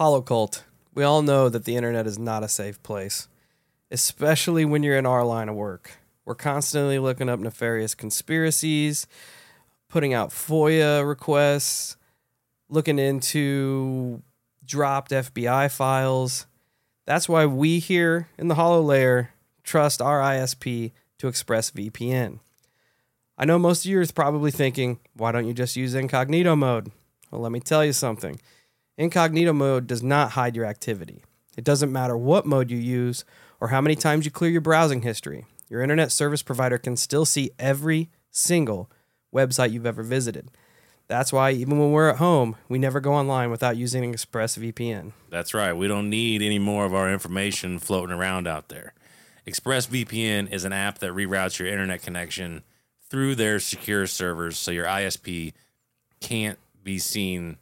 Holocult. We all know that the internet is not a safe place, especially when you're in our line of work. We're constantly looking up nefarious conspiracies, putting out FOIA requests, looking into dropped FBI files. That's why we here in the Hollow Layer trust our ISP to ExpressVPN. I know most of you are probably thinking, why don't you just use incognito mode? Well, let me tell you something. Incognito mode does not hide your activity. It doesn't matter what mode you use or how many times you clear your browsing history. Your internet service provider can still see every single website you've ever visited. That's why even when we're at home, we never go online without using an ExpressVPN. That's right. We don't need any more of our information floating around out there. ExpressVPN is an app that reroutes your internet connection through their secure servers so your ISP can't be seen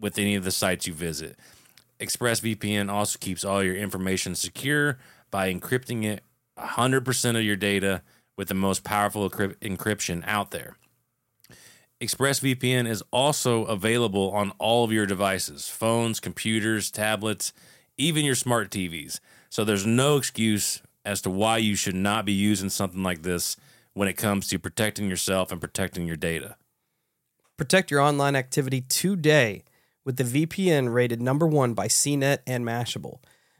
with any of the sites you visit. ExpressVPN also keeps all your information secure by encrypting it 100% of your data with the most powerful encryption out there. ExpressVPN is also available on all of your devices phones, computers, tablets, even your smart TVs. So there's no excuse as to why you should not be using something like this when it comes to protecting yourself and protecting your data. Protect your online activity today with the VPN rated number one by CNET and Mashable.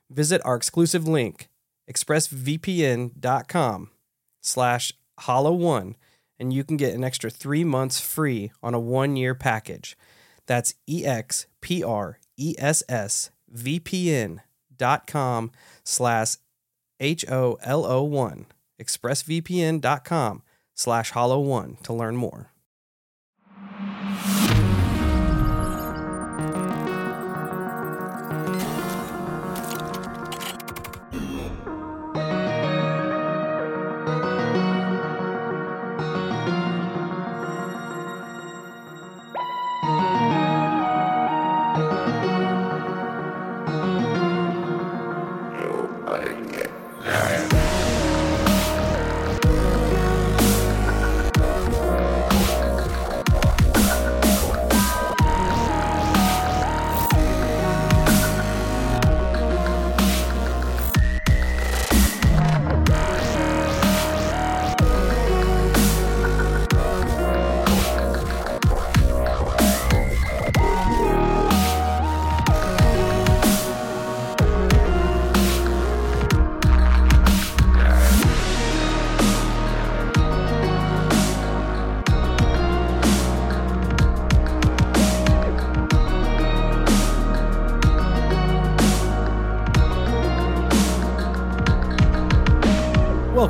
Visit our exclusive link, expressvpn.com slash holo1, and you can get an extra three months free on a one-year package. That's E-X-P-R-E-S-S-V-P-N.com slash H-O-L-O-1 expressvpn.com slash holo1 to learn more.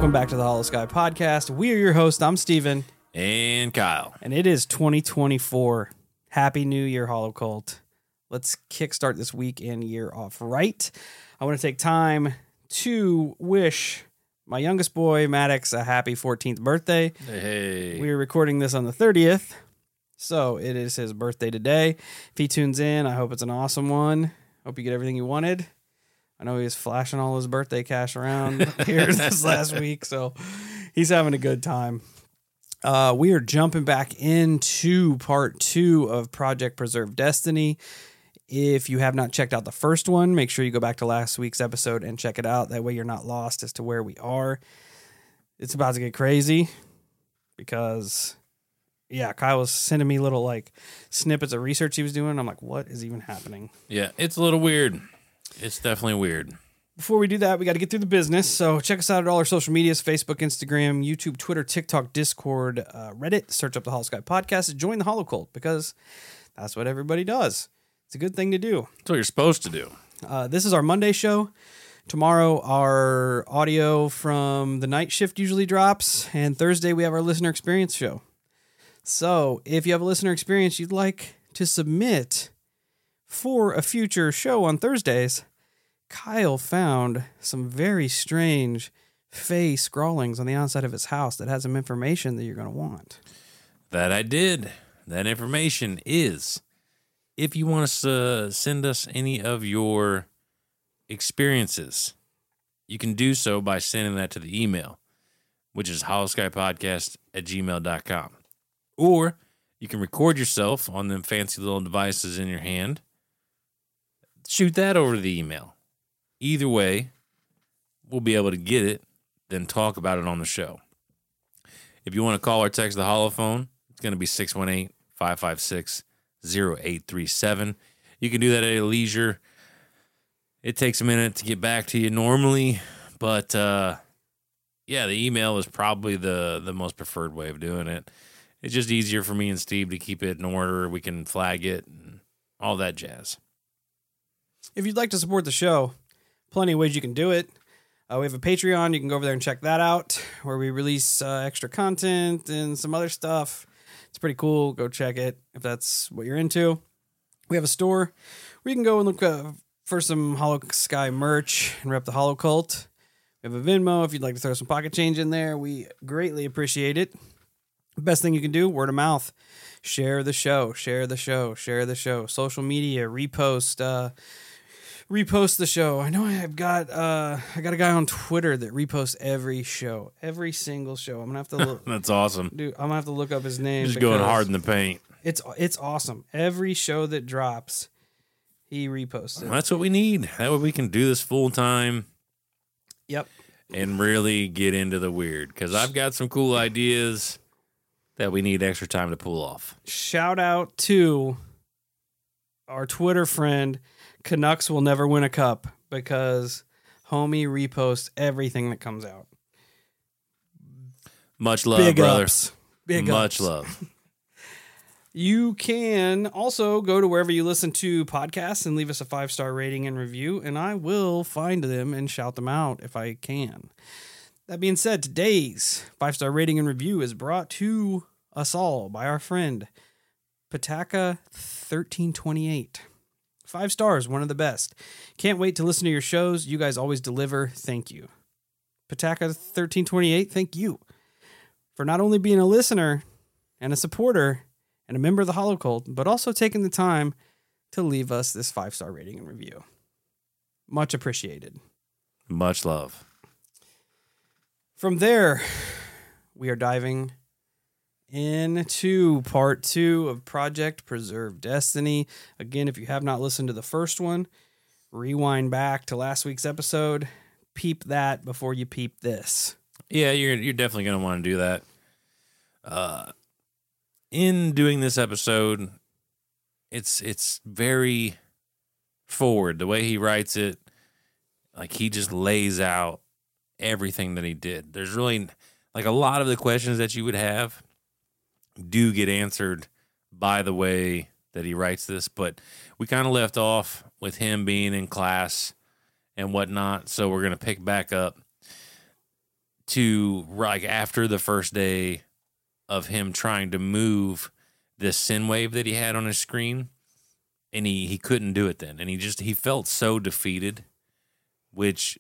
Welcome back to the Holosky Podcast. We are your host. I'm Steven. And Kyle. And it is 2024. Happy New Year, Hollow Cult. Let's kickstart this week and year off right. I want to take time to wish my youngest boy, Maddox, a happy 14th birthday. Hey. We are recording this on the 30th. So it is his birthday today. If he tunes in, I hope it's an awesome one. Hope you get everything you wanted. I know he was flashing all his birthday cash around here this last week, so he's having a good time. Uh, we are jumping back into part two of Project Preserve Destiny. If you have not checked out the first one, make sure you go back to last week's episode and check it out. That way, you're not lost as to where we are. It's about to get crazy because, yeah, Kyle was sending me little like snippets of research he was doing. I'm like, what is even happening? Yeah, it's a little weird. It's definitely weird. Before we do that, we got to get through the business. So check us out at all our social medias Facebook, Instagram, YouTube, Twitter, TikTok, Discord, uh, Reddit. Search up the Holosky Podcast and join the Hollow Cult because that's what everybody does. It's a good thing to do. That's what you're supposed to do. Uh, this is our Monday show. Tomorrow, our audio from the night shift usually drops. And Thursday, we have our listener experience show. So if you have a listener experience you'd like to submit for a future show on Thursdays, Kyle found some very strange Fey scrawlings on the outside of his house that has some information that you're going to want. That I did. That information is if you want us to send us any of your experiences, you can do so by sending that to the email, which is holoskypodcast at gmail.com. Or you can record yourself on them fancy little devices in your hand shoot that over the email. Either way, we'll be able to get it, then talk about it on the show. If you want to call or text the holophone, it's going to be 618 556 0837. You can do that at your leisure. It takes a minute to get back to you normally, but uh, yeah, the email is probably the the most preferred way of doing it. It's just easier for me and Steve to keep it in order. We can flag it and all that jazz. If you'd like to support the show, plenty of ways you can do it. Uh, we have a Patreon. You can go over there and check that out, where we release uh, extra content and some other stuff. It's pretty cool. Go check it if that's what you're into. We have a store where you can go and look uh, for some Hollow Sky merch and rep the Hollow Cult. We have a Venmo if you'd like to throw some pocket change in there. We greatly appreciate it. Best thing you can do, word of mouth. Share the show, share the show, share the show. Social media, repost, uh, repost the show. I know I've got uh I got a guy on Twitter that reposts every show, every single show. I'm gonna have to look, That's awesome. dude. I'm gonna have to look up his name. Just going hard in the paint. It's it's awesome. Every show that drops, he reposts it. That's what we need. That way we can do this full time Yep. and really get into the weird. Because I've got some cool ideas that we need extra time to pull off. Shout out to our Twitter friend Canucks will never win a cup because homie reposts everything that comes out. Much love, brothers. Big brother. ups. Big Much ups. love. You can also go to wherever you listen to podcasts and leave us a five star rating and review, and I will find them and shout them out if I can. That being said, today's five star rating and review is brought to us all by our friend Pataka1328. Five stars, one of the best. Can't wait to listen to your shows. You guys always deliver. Thank you. Pataka1328, thank you for not only being a listener and a supporter and a member of the Hollow Cult, but also taking the time to leave us this five star rating and review. Much appreciated. Much love. From there, we are diving into part two of Project Preserve Destiny. Again, if you have not listened to the first one, rewind back to last week's episode. Peep that before you peep this. Yeah, you're you're definitely gonna want to do that. Uh, in doing this episode, it's it's very forward the way he writes it. Like he just lays out everything that he did. There's really like a lot of the questions that you would have do get answered by the way that he writes this, but we kind of left off with him being in class and whatnot. So we're gonna pick back up to like after the first day of him trying to move this sine wave that he had on his screen and he he couldn't do it then and he just he felt so defeated which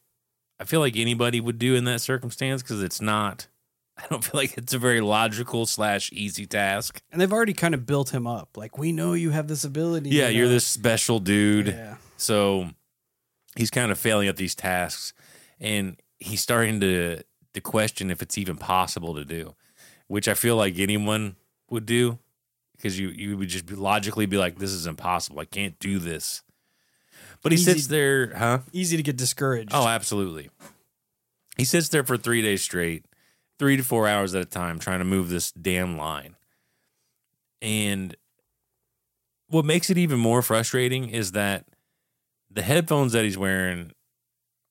i feel like anybody would do in that circumstance because it's not i don't feel like it's a very logical slash easy task And they've already kind of built him up. Like, we know you have this ability. yeah you you're this special dude Yeah. So he's kind of failing at these tasks and he's starting to to question if it's even possible to do, which I feel like anyone would do because you you would just be, logically be like this is impossible. I can't do this. But he Easy- sits there, huh? Easy to get discouraged. Oh, absolutely. He sits there for 3 days straight, 3 to 4 hours at a time trying to move this damn line. And what makes it even more frustrating is that the headphones that he's wearing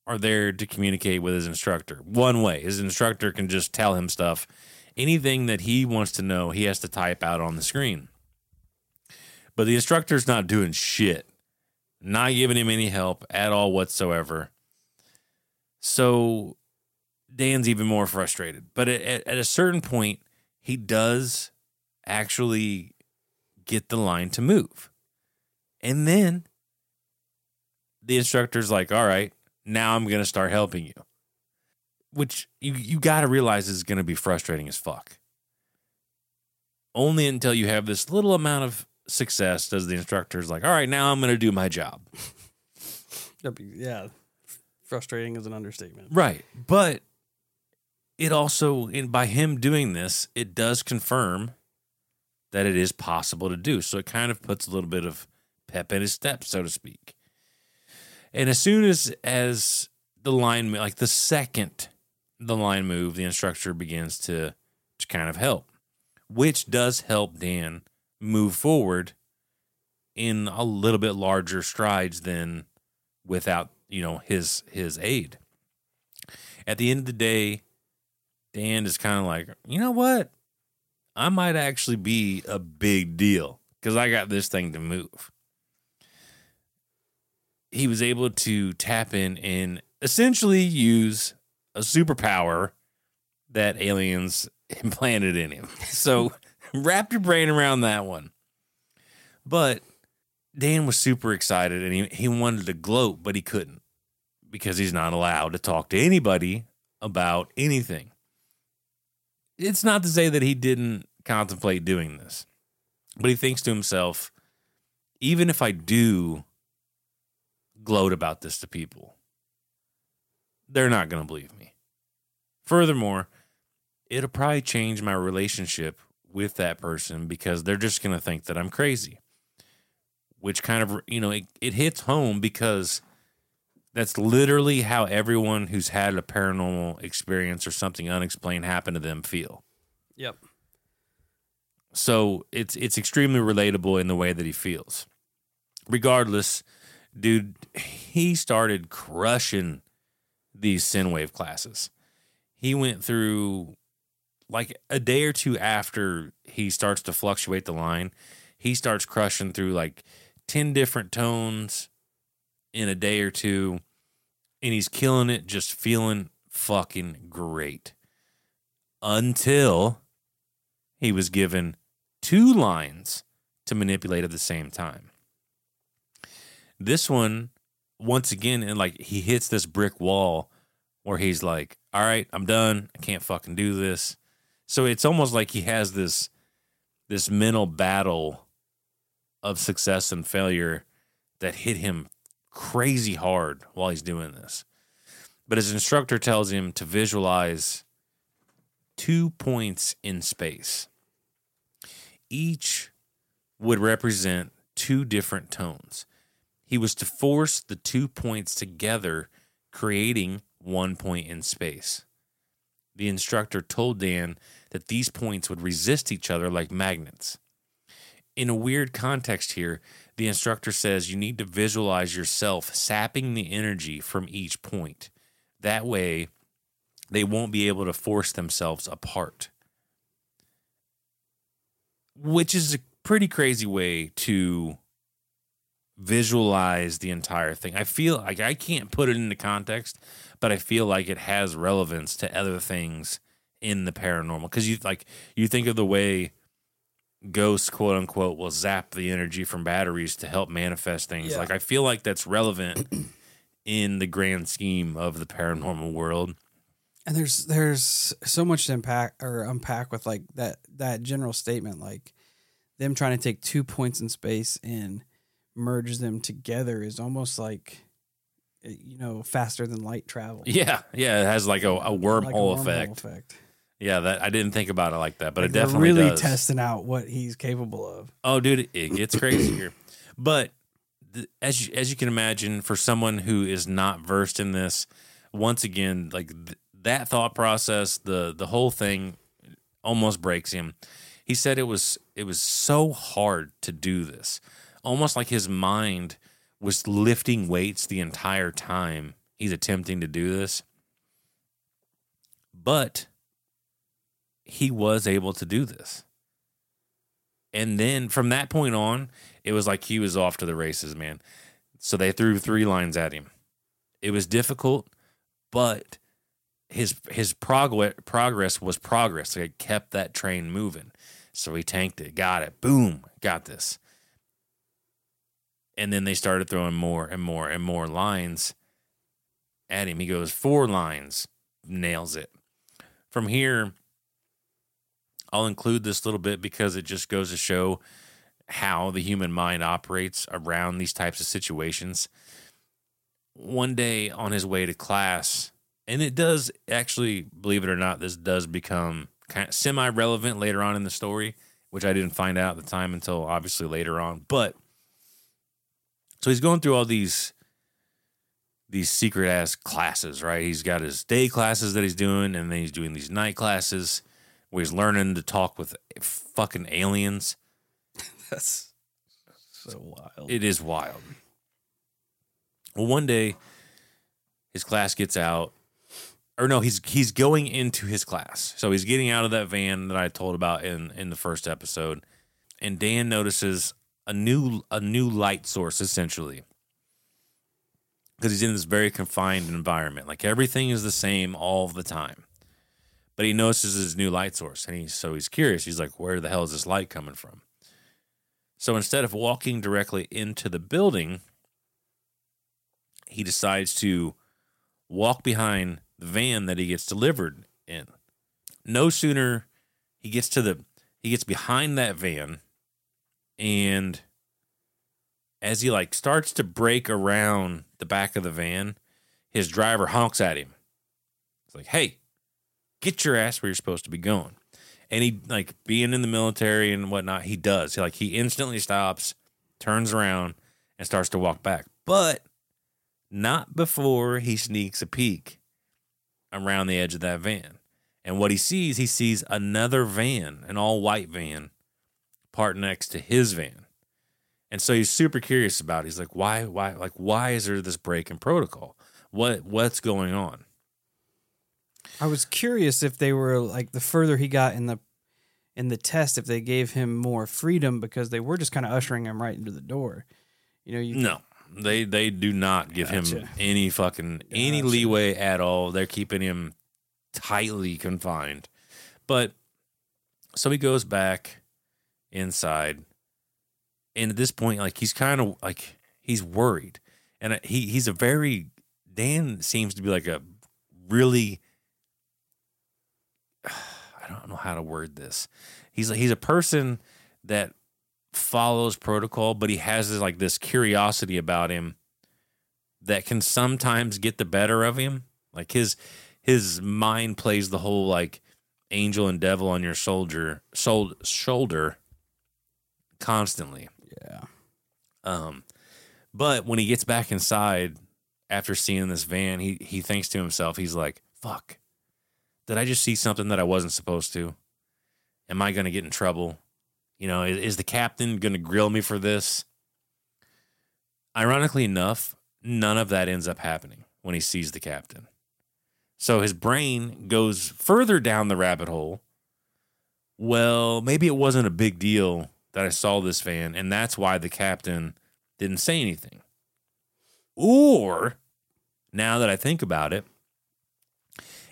are there to communicate with his instructor one way. His instructor can just tell him stuff. Anything that he wants to know, he has to type out on the screen. But the instructor's not doing shit, not giving him any help at all whatsoever. So Dan's even more frustrated. But at, at a certain point, he does actually get the line to move. And then the instructor's like, all right, now I'm going to start helping you. Which you, you got to realize is going to be frustrating as fuck. Only until you have this little amount of success does the instructor's like, all right, now I'm going to do my job. Be- yeah. Frustrating is an understatement. Right. But it also, in, by him doing this, it does confirm that it is possible to do. So it kind of puts a little bit of pep in his step, so to speak. And as soon as as the line like the second the line move, the instructor begins to to kind of help, which does help Dan move forward in a little bit larger strides than without, you know, his his aid. At the end of the day, Dan is kind of like, you know what? I might actually be a big deal because I got this thing to move. He was able to tap in and essentially use a superpower that aliens implanted in him. So wrap your brain around that one. But Dan was super excited and he, he wanted to gloat, but he couldn't because he's not allowed to talk to anybody about anything. It's not to say that he didn't contemplate doing this, but he thinks to himself, even if I do gloat about this to people, they're not going to believe me. Furthermore, it'll probably change my relationship with that person because they're just going to think that I'm crazy. Which kind of, you know, it, it hits home because that's literally how everyone who's had a paranormal experience or something unexplained happen to them feel. Yep. So it's it's extremely relatable in the way that he feels. Regardless, dude, he started crushing these sine wave classes. He went through like a day or two after he starts to fluctuate the line, he starts crushing through like 10 different tones in a day or two and he's killing it just feeling fucking great until he was given two lines to manipulate at the same time. This one, once again, and like he hits this brick wall where he's like, all right, I'm done. I can't fucking do this. So it's almost like he has this this mental battle of success and failure that hit him crazy hard while he's doing this. But his instructor tells him to visualize two points in space. Each would represent two different tones. He was to force the two points together, creating one point in space. The instructor told Dan that these points would resist each other like magnets. In a weird context here, the instructor says you need to visualize yourself sapping the energy from each point. That way, they won't be able to force themselves apart. Which is a pretty crazy way to visualize the entire thing. I feel like I can't put it into context, but I feel like it has relevance to other things in the paranormal because you like you think of the way ghosts quote unquote will zap the energy from batteries to help manifest things Yeah. like i feel like that's relevant in the grand scheme of the paranormal world And there's there's so much to unpack or unpack with like that that general statement, like them trying to take two points in space and merge them together is almost like eh, you know faster than light travel. yeah yeah it has like a, a wormhole, Like a wormhole effect. effect. Yeah that i didn't think about it like that but Like it definitely really does testing out what he's capable of. Oh, dude, it gets crazy here. But th- as you, as you can imagine, for someone who is not versed in this, once again, like th- that thought process, the the whole thing almost breaks him. He said it was it was so hard to do this, almost like his mind was lifting weights the entire time he's attempting to do this. But he was able to do this. And then from that point on, it was like he was off to the races, man. So they threw three lines at him. It was difficult, but his his progress progress was progress. It kept that train moving. So he tanked it, got it, boom, got this. And then they started throwing more and more and more lines at him. He goes four lines, nails it. From here, I'll include this little bit because it just goes to show how the human mind operates around these types of situations. One day on his way to class, and it does actually, believe it or not, this does become kind of semi relevant later on in the story, which I didn't find out at the time until obviously later on. But so he's going through all these these secret ass classes, right? He's got his day classes that he's doing, and then he's doing these night classes where he's learning to talk with fucking aliens. That's so wild. It is wild. Well, one day his class gets out, or no, he's he's going into his class. So he's getting out of that van that I told about in in the first episode, and Dan notices a new a new light source essentially because he's in this very confined environment. Like everything is the same all the time. But he notices his new light source, and he's so he's curious. He's like, "Where the hell is this light coming from?" So instead of walking directly into the building, he decides to walk behind the van that he gets delivered in. No sooner he gets to the he gets behind that van and as he like starts to break around the back of the van, his driver honks at him. It's like, "Hey, get your ass where you're supposed to be going." And he like being in the military and whatnot, he does. He, like he instantly stops, turns around, and starts to walk back. But not before he sneaks a peek around the edge of that van. And what he sees, he sees another van, an all white van, parked next to his van. And so he's super curious about it. He's like, why, why, like, why is there this break in protocol? What, what's going on? I was curious if they were like the further he got in the in the test, if they gave him more freedom because they were just kind of ushering him right into the door. You know, you No, they they do not give him any fucking any leeway at all. They're keeping him tightly confined. But so he goes back inside, and at this point, like he's kind of like he's worried, and uh, he he's a very Dan seems to be like a really I don't know how to word this. He's he's a person that follows protocol, but he has this like this curiosity about him that can sometimes get the better of him. Like his his mind plays the whole like angel and devil on your soldier sol- shoulder constantly. yeah. Um, but when he gets back inside after seeing this van, he he thinks to himself, he's like, "Fuck, did I just see something that I wasn't supposed to? Am I gonna get in trouble? You know, is, is the captain gonna grill me for this?" Ironically enough, none of that ends up happening when he sees the captain. So his brain goes further down the rabbit hole. Well, maybe it wasn't a big deal that I saw this van, and that's why the captain didn't say anything. Or, now that I think about it,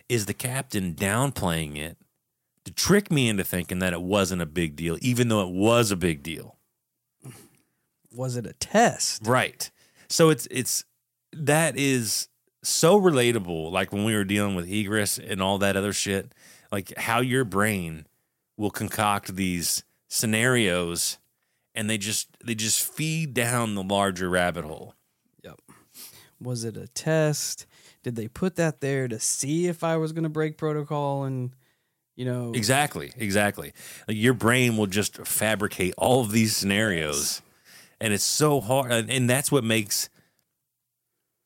is the captain downplaying it to trick me into thinking that it wasn't a big deal, even though it was a big deal? Was it a test? Right. So it's it's that is so relatable. Like when we were dealing with egress and all that other shit, like how your brain will concoct these scenarios and they just they just feed down the larger rabbit hole. Yep. Was it a test? Did they put that there to see if I was going to break protocol and you know Exactly, exactly. Like your brain will just fabricate all of these scenarios, and it's so hard. And, and that's what makes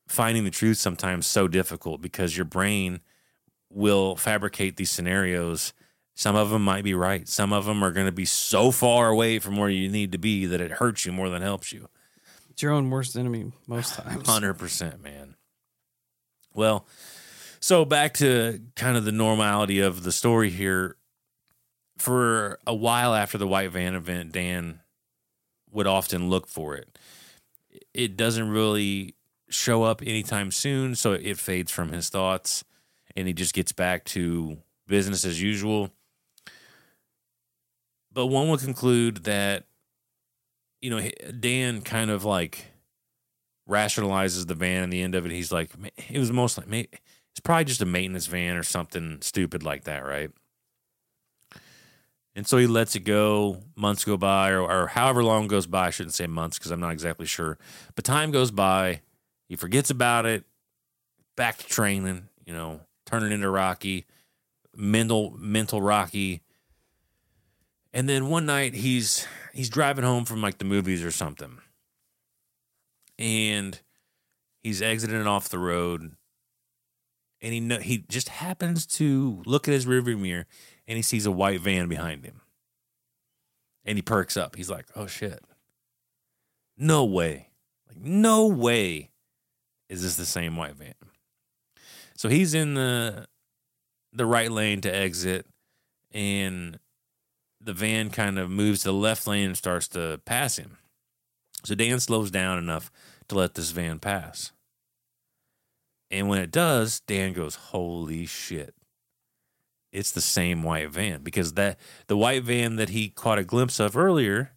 finding the truth sometimes so difficult because your brain will fabricate these scenarios. Some of them might be right. Some of them are going to be so far away from where you need to be that it hurts you more than helps you. it's your own worst enemy most times. Hundred percent, man. Well, so back to kind of the normality of the story here. For a while after the white van event, Dan would often look for it. It doesn't really show up anytime soon, so it fades from his thoughts, and he just gets back to business as usual. But one would conclude that, you know, Dan kind of like rationalizes the van and the end of it. He's like it was most like it's probably just a maintenance van or something stupid like that right? And so he lets it go months go by or, or however long goes by. I shouldn't say months because i'm not exactly sure. But time goes by. He forgets about it. Back to training you know turning into rocky mental mental rocky. And then one night he's he's driving home from like the movies or something and He's exiting off the road, and he he just happens to look at his rearview mirror, and he sees a white van behind him, and he perks up. He's like, "Oh shit! No way! Like no way! Is this the same white van?" So he's in the the right lane to exit, and the van kind of moves to the left lane and starts to pass him. So Dan slows down enough to let this van pass. And when it does, Dan goes, "Holy shit." It's the same white van because that the white van that he caught a glimpse of earlier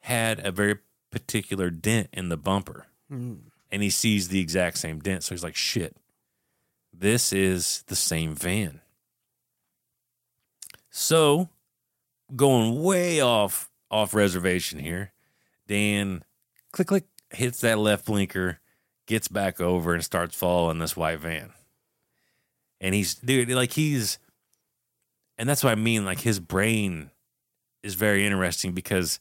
had a very particular dent in the bumper. Hmm. And he sees the exact same dent. So he's like, "Shit. This is the same van." So, going way off off reservation here, Dan click click hits that left blinker, gets back over and starts following this white van. And he's dude, like he's and that's what I mean, like his brain is very interesting because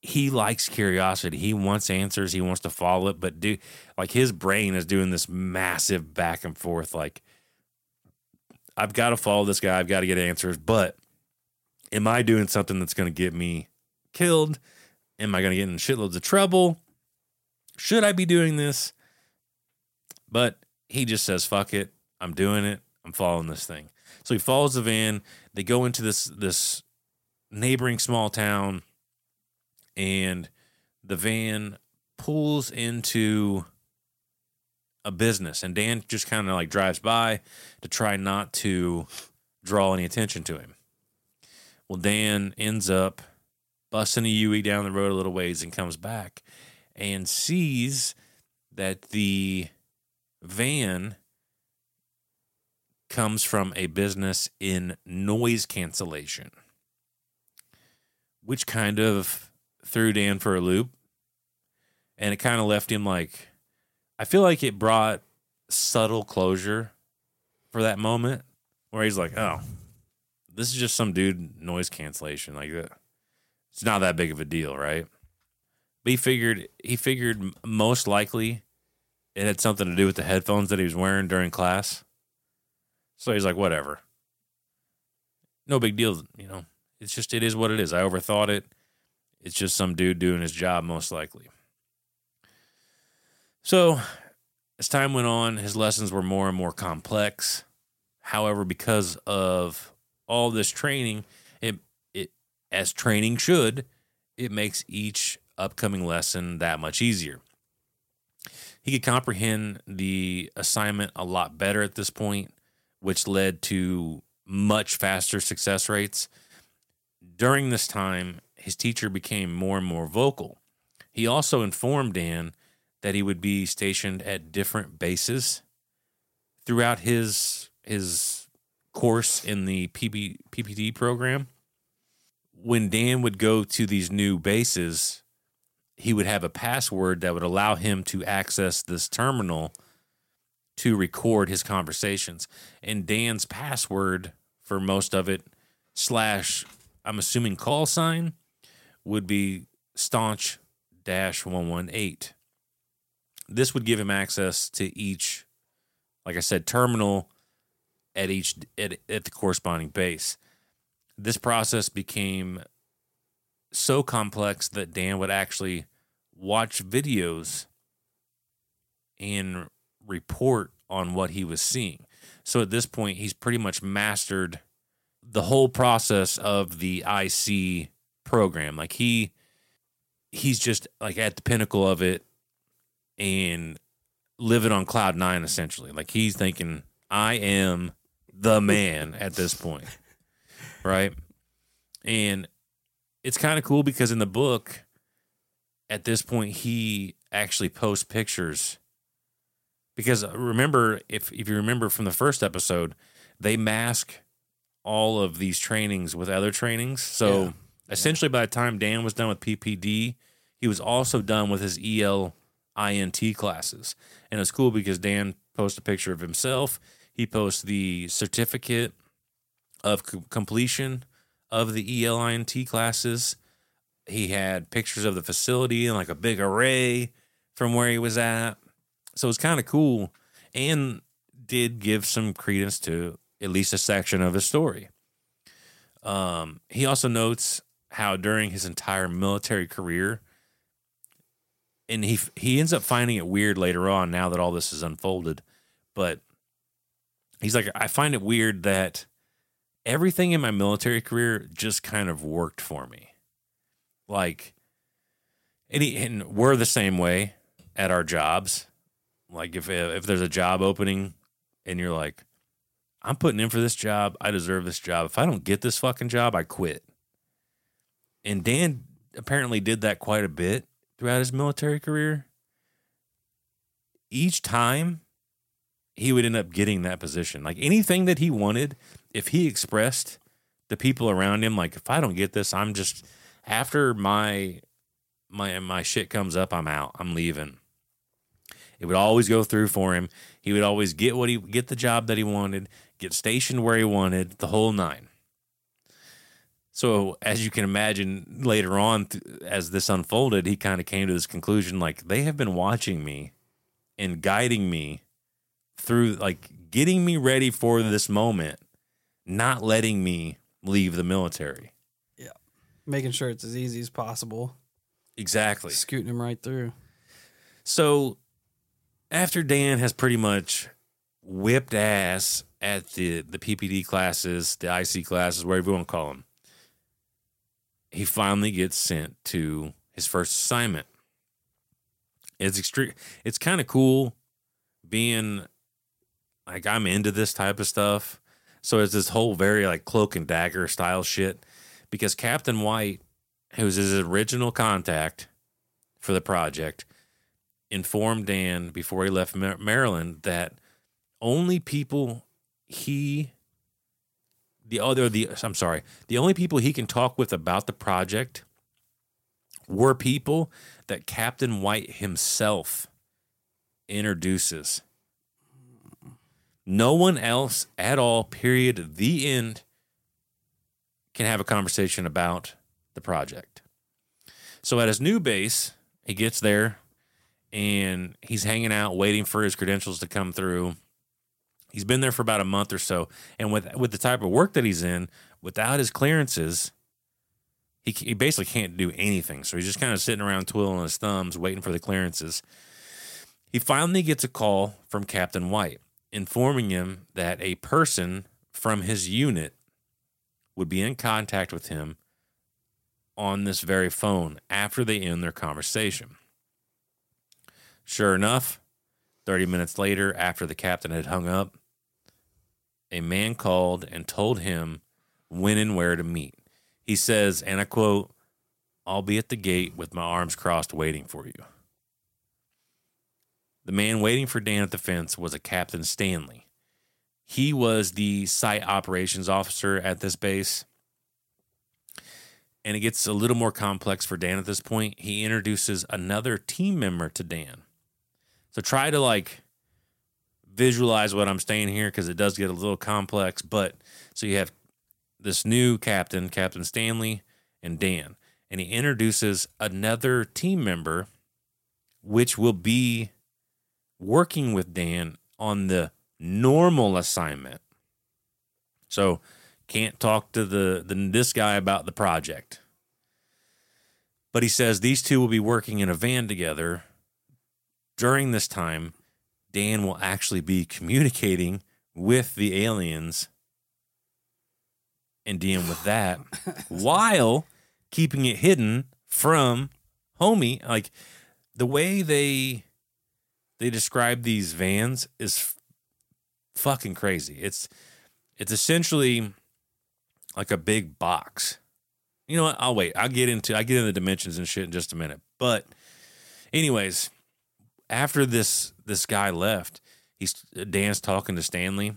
he likes curiosity. He wants answers. He wants to follow it, but do like his brain is doing this massive back and forth. Like, I've got to follow this guy. I've got to get answers, but am I doing something that's going to get me killed? Am I going to get in shitloads of trouble? Should I be doing this? But he just says, fuck it. I'm doing it. I'm following this thing. So he follows the van. They go into this this neighboring small town and the van pulls into a business and Dan just kind of like drives by to try not to draw any attention to him. Well, Dan ends up busting a Yui down the road a little ways and comes back and sees that the van comes from a business in noise cancellation, which kind of threw Dan for a loop. And it kind of left him like, I feel like it brought subtle closure for that moment where he's like, oh, this is just some dude noise cancellation. Like, that. It's not that big of a deal, right? But he figured, he figured most likely it had something to do with the headphones that he was wearing during class. So he's like, whatever. No big deal, you know. It's just it is what it is. I overthought it. It's just some dude doing his job, most likely. So as time went on, his lessons were more and more complex. However, because of all this training, as training should, it makes each upcoming lesson that much easier. He could comprehend the assignment a lot better at this point, which led to much faster success rates. During this time, his teacher became more and more vocal. He also informed Dan that he would be stationed at different bases throughout his his course in the PB, PPD program. When Dan would go to these new bases, he would have a password that would allow him to access this terminal to record his conversations. And Dan's password for most of it, slash, I'm assuming call sign, would be staunch dash 118. This would give him access to each, like I said, terminal at each at, at the corresponding base. This process became so complex that Dan would actually watch videos and report on what he was seeing. So at this point, he's pretty much mastered the whole process of the IC program. Like he he's just like at the pinnacle of it and living on cloud nine essentially. Like he's thinking, I am the man at this point. Right. And it's kind of cool because in the book, at this point, he actually posts pictures. Because uh, remember, if if you remember from the first episode, they mask all of these trainings with other trainings. So Yeah. essentially, by the time Dan was done with PPD, he was also done with his E ELINT classes. And it's cool because Dan posts a picture of himself. He posts the certificate of co- completion of the ELINT classes. He had pictures of the facility and like a big array from where he was at. So it's kind of cool and did give some credence to at least a section of his story. Um, he also notes how during his entire military career, and he he ends up finding it weird later on now that all this is unfolded, but he's like, I find it weird that everything in my military career just kind of worked for me. Like, and, and we're the same way at our jobs. Like, if if there's a job opening, and you're like, I'm putting in for this job, I deserve this job. If I don't get this fucking job, I quit. And Dan apparently did that quite a bit throughout his military career. Each time he would end up getting that position. Like anything that he wanted, if he expressed the people around him, like if I don't get this, I'm just after my my my shit comes up, I'm out. I'm leaving. It would always go through for him. He would always get what he get the job that he wanted, get stationed where he wanted, the whole nine. So as you can imagine, later on, as this unfolded, he kind of came to this conclusion: like they have been watching me and guiding me through, like getting me ready for this moment, not letting me leave the military. Yeah, making sure it's as easy as possible. Exactly, scooting him right through. So after Dan has pretty much whipped ass at the the PPD classes, the IC classes, whatever you want to call them he finally gets sent to his first assignment. It's extreme. It's kind of cool being like I'm into this type of stuff. So it's this whole very like cloak and dagger style shit because Captain White, who's his original contact for the project, informed Dan before he left Maryland that only people he the other the I'm sorry, the only people he can talk with about the project were people that Captain White himself introduces. No one else at all, period, the end, can have a conversation about the project. So at his new base, he gets there and he's hanging out, waiting for his credentials to come through. He's been there for about a month or so, and with with the type of work that he's in, without his clearances, he he basically can't do anything. So he's just kind of sitting around twiddling his thumbs, waiting for the clearances. He finally gets a call from Captain White, informing him that a person from his unit would be in contact with him on this very phone after they end their conversation. Sure enough, 30 minutes later, after the captain had hung up, a man called and told him when and where to meet. He says, and I quote, I'll be at the gate with my arms crossed waiting for you. The man waiting for Dan at the fence was a Captain Stanley. He was the site operations officer at this base. And it gets a little more complex for Dan at this point. He introduces another team member to Dan. So try to like visualize what I'm saying here because it does get a little complex. But so you have this new captain, Captain Stanley, and Dan, and he introduces another team member, which will be working with Dan on the normal assignment. So can't talk to the, the this guy about the project. But he says these two will be working in a van together during this time Dan will actually be communicating with the aliens and dealing with that while keeping it hidden from homie. Like the way they they describe these vans is f- fucking crazy. It's it's essentially like a big box. You know what? I'll wait. I'll get into I get into the dimensions and shit in just a minute. But anyways, after this this guy left, he's Dan's talking to Stanley,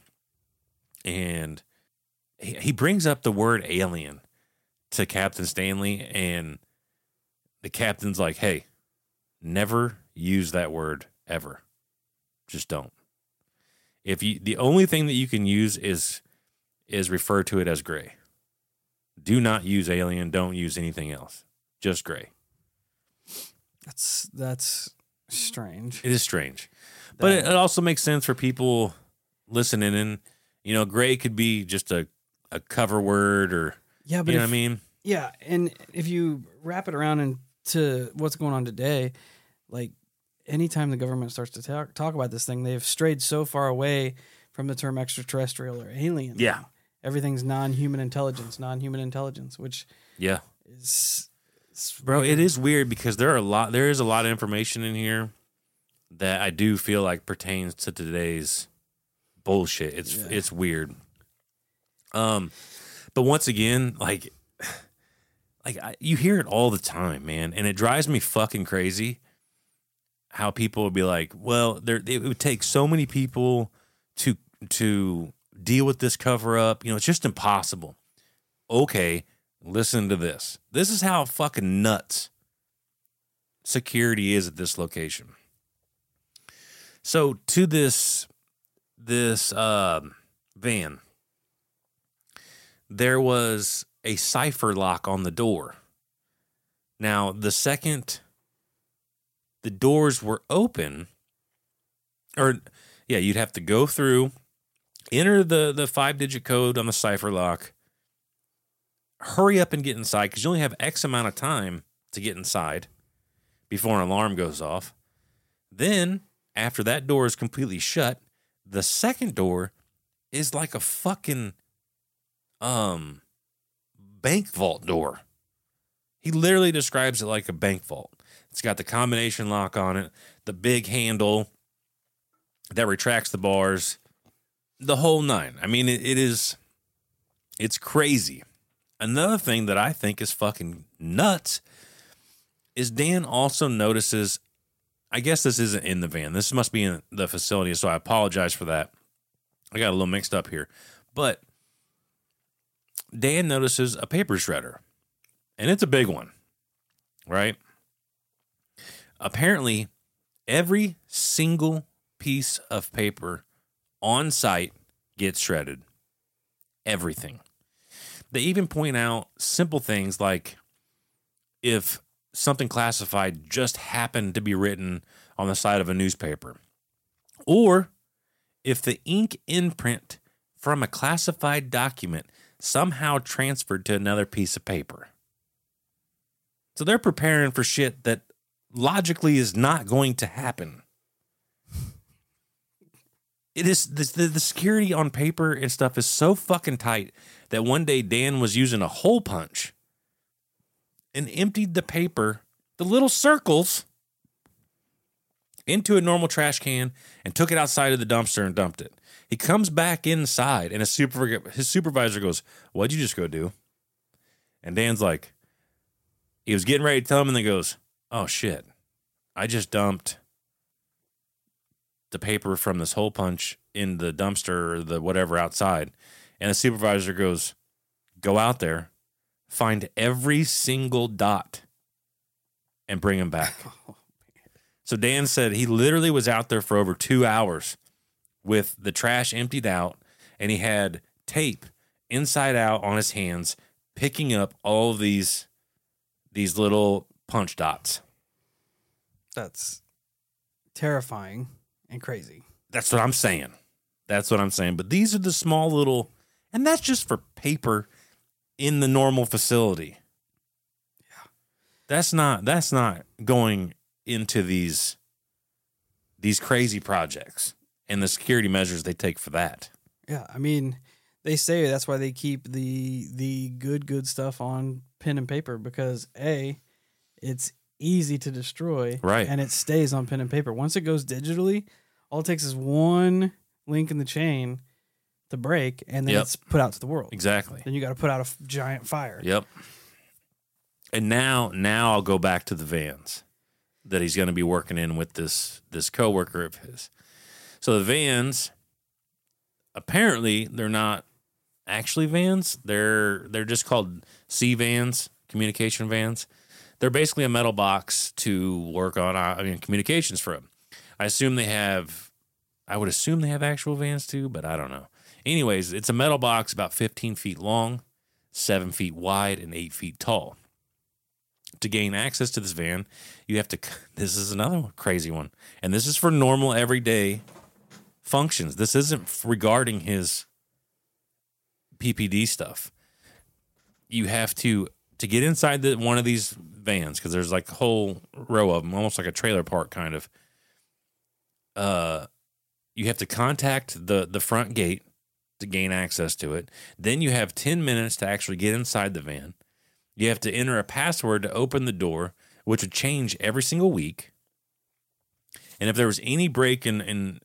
and he, he brings up the word alien to Captain Stanley, and the captain's like, "Hey, never use that word ever. Just don't. If you the only thing that you can use is is refer to it as gray. Do not use alien. Don't use anything else. Just gray. That's that's strange. It is strange, but it, it also makes sense for people listening. And you know, gray could be just a a cover word, or Yeah, but you know if, what I mean. Yeah, and if you wrap it around into what's going on today, like anytime the government starts to talk, talk about this thing, they've strayed so far away from the term extraterrestrial or alien. Yeah. Everything's non-human intelligence, non-human intelligence, which Yeah, is it's bro, it is weird because there are a lot. There is a lot of information in here that I do feel like pertains to today's bullshit. It's Yeah. it's weird. Um, but once again, like, like I, you hear it all the time, man, and it drives me fucking crazy. How people would be like, well, there it would take so many people to to deal with this cover up. You know, it's just impossible. Okay, listen to this. This is how fucking nuts security is at this location. So to this this um, van, there was a cipher lock on the door. Now, the second the doors were open, or yeah, you'd have to go through, enter the the five digit code on the cipher lock, hurry up and get inside because you only have X amount of time to get inside before an alarm goes off. Then, after that door is completely shut, the second door is like a fucking um bank vault door. He literally describes it like a bank vault. It's got the combination lock on it, the big handle that retracts the bars, the whole nine. I mean, it, it is, it's crazy. Another thing that I think is fucking nuts is Dan also notices. I guess this isn't in the van. This must be in the facility, so I apologize for that. I got a little mixed up here. But Dan notices a paper shredder, and it's a big one, right? Apparently, every single piece of paper on site gets shredded. Everything. They even point out simple things like if something classified just happened to be written on the side of a newspaper, or if the ink imprint from a classified document somehow transferred to another piece of paper. So they're preparing for shit that logically is not going to happen. It is the, the, security on paper and stuff is so fucking tight that one day Dan was using a hole punch and emptied the paper, the little circles, into a normal trash can and took it outside of the dumpster and dumped it. He comes back inside and his, super, his supervisor goes, What'd you just go do? And Dan's like, He was getting ready to tell him and then goes, Oh shit, I just dumped the paper from this hole punch in the dumpster or the whatever outside. And the supervisor goes, Go out there, find every single dot, and bring them back. Oh, so Dan said he literally was out there for over two hours with the trash emptied out, and he had tape inside out on his hands, picking up all these these little punch dots. That's terrifying and crazy. That's what I'm saying. That's what I'm saying. But these are the small little, and that's just for paper in the normal facility. Yeah. That's not that's not going into these these crazy projects and the security measures they take for that. Yeah, I mean, they say that's why they keep the the good good stuff on pen and paper because a it's easy to destroy Right. and it stays on pen and paper. Once it goes digitally, all it takes is one link in the chain to break and then Yep. it's put out to the world. Exactly. Then you got to put out a f- giant fire. Yep. And now now I'll go back to the vans that he's going to be working in with this this coworker of his. So the vans apparently they're not actually vans. They're they're just called C vans, communication vans. They're basically a metal box to work on uh, I mean communications from. I assume they have I would assume they have actual vans too, but I don't know. Anyways, it's a metal box about 15 feet long, seven feet wide, and eight feet tall. to gain access to this van, you have to. This is another crazy one, and this is for normal everyday functions. This isn't regarding his PPD stuff. You have to to get inside the one of these vans because there's like a whole row of them, almost like a trailer park kind of. Uh, you have to contact the the front gate to gain access to it. Then you have ten minutes to actually get inside the van. You have to enter a password to open the door, which would change every single week. And if there was any break in, in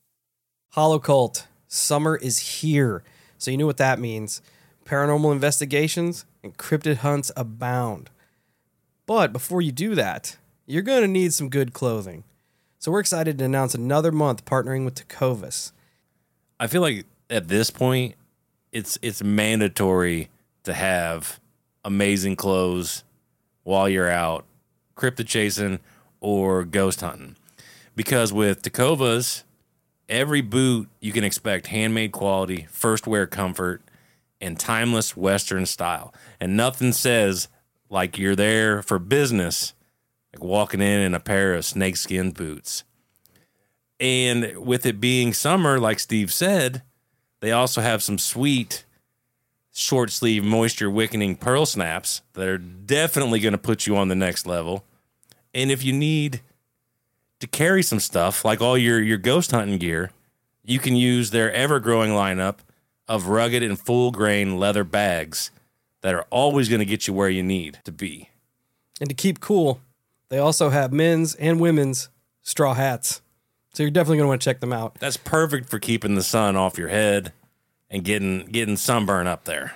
Holocult, summer is here. So you know what that means. Paranormal investigations and cryptid hunts abound. But before you do that, you're going to need some good clothing. So we're excited to announce another month partnering with Tecovas. I feel like at this point, it's it's mandatory to have amazing clothes while you're out cryptid chasing or ghost hunting. Because with Tecovas, every boot you can expect handmade quality, first wear comfort, and timeless Western style. And nothing says like you're there for business, like walking in in a pair of snakeskin boots. And with it being summer, like Steve said, they also have some sweet short sleeve moisture wickening pearl snaps that are definitely going to put you on the next level. And if you need to carry some stuff like all your your ghost hunting gear, you can use their ever growing lineup of rugged and full grain leather bags that are always going to get you where you need to be. And to keep cool, they also have men's and women's straw hats. So you're definitely going to want to check them out. That's perfect for keeping the sun off your head and getting getting sunburn up there.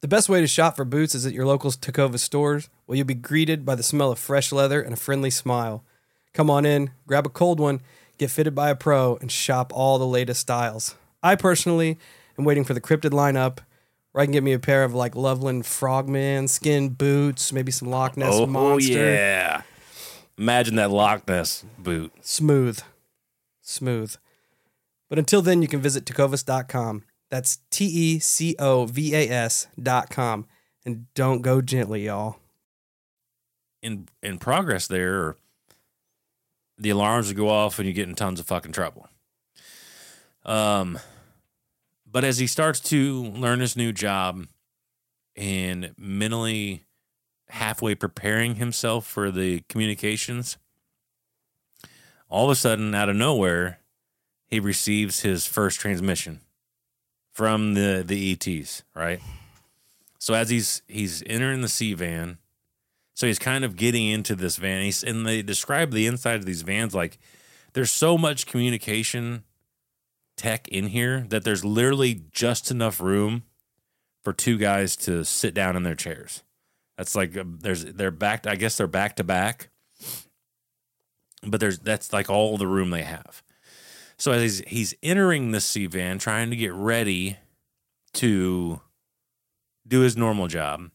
The best way to shop for boots is at your local Tecovas stores, where you'll be greeted by the smell of fresh leather and a friendly smile. Come on in, grab a cold one, get fitted by a pro, and shop all the latest styles. I personally am waiting for the cryptid lineup, where I can get me a pair of like Loveland Frogman skin boots, maybe some Loch Ness oh monster. yeah! Imagine that Loch Ness boot. Smooth, smooth. But until then, you can visit tecovas.com. That's T E C O V A S dot com. And don't go gently, y'all. In in progress there, the alarms would go off and you get in tons of fucking trouble. Um, but as he starts to learn his new job and mentally halfway preparing himself for the communications, all of a sudden, out of nowhere, he receives his first transmission from the the ETs, right? So as he's he's entering the C van, so he's kind of getting into this van. He's and they describe the inside of these vans like there's so much communication tech in here that there's literally just enough room for two guys to sit down in their chairs. That's like um, there's they're back. I guess they're back to back, but there's that's like all the room they have. So as he's, he's entering the C van, trying to get ready to do his normal job,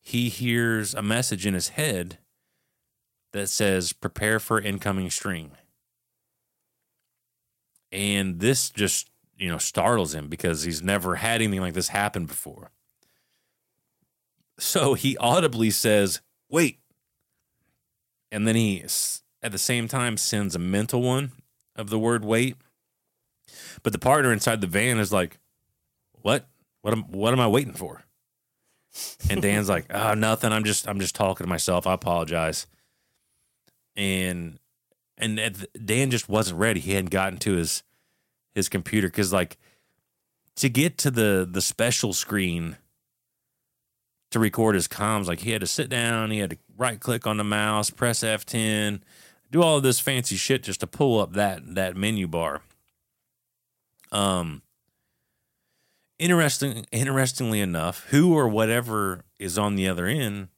he hears a message in his head that says, Prepare for incoming string. And this just, you know, startles him because he's never had anything like this happen before. So he audibly says, Wait. And then he, at the same time, sends a mental one of the word wait. But the partner inside the van is like, "What? What am what am I waiting for?" And Dan's like, "Oh, nothing. I'm just I'm just talking to myself. I apologize." And and Dan just wasn't ready. He hadn't gotten to his his computer cuz like to get to the the special screen to record his comms, like he had to sit down, he had to right click on the mouse, press F10, do all of this fancy shit just to pull up that that menu bar. Um interesting interestingly enough, who or whatever is on the other end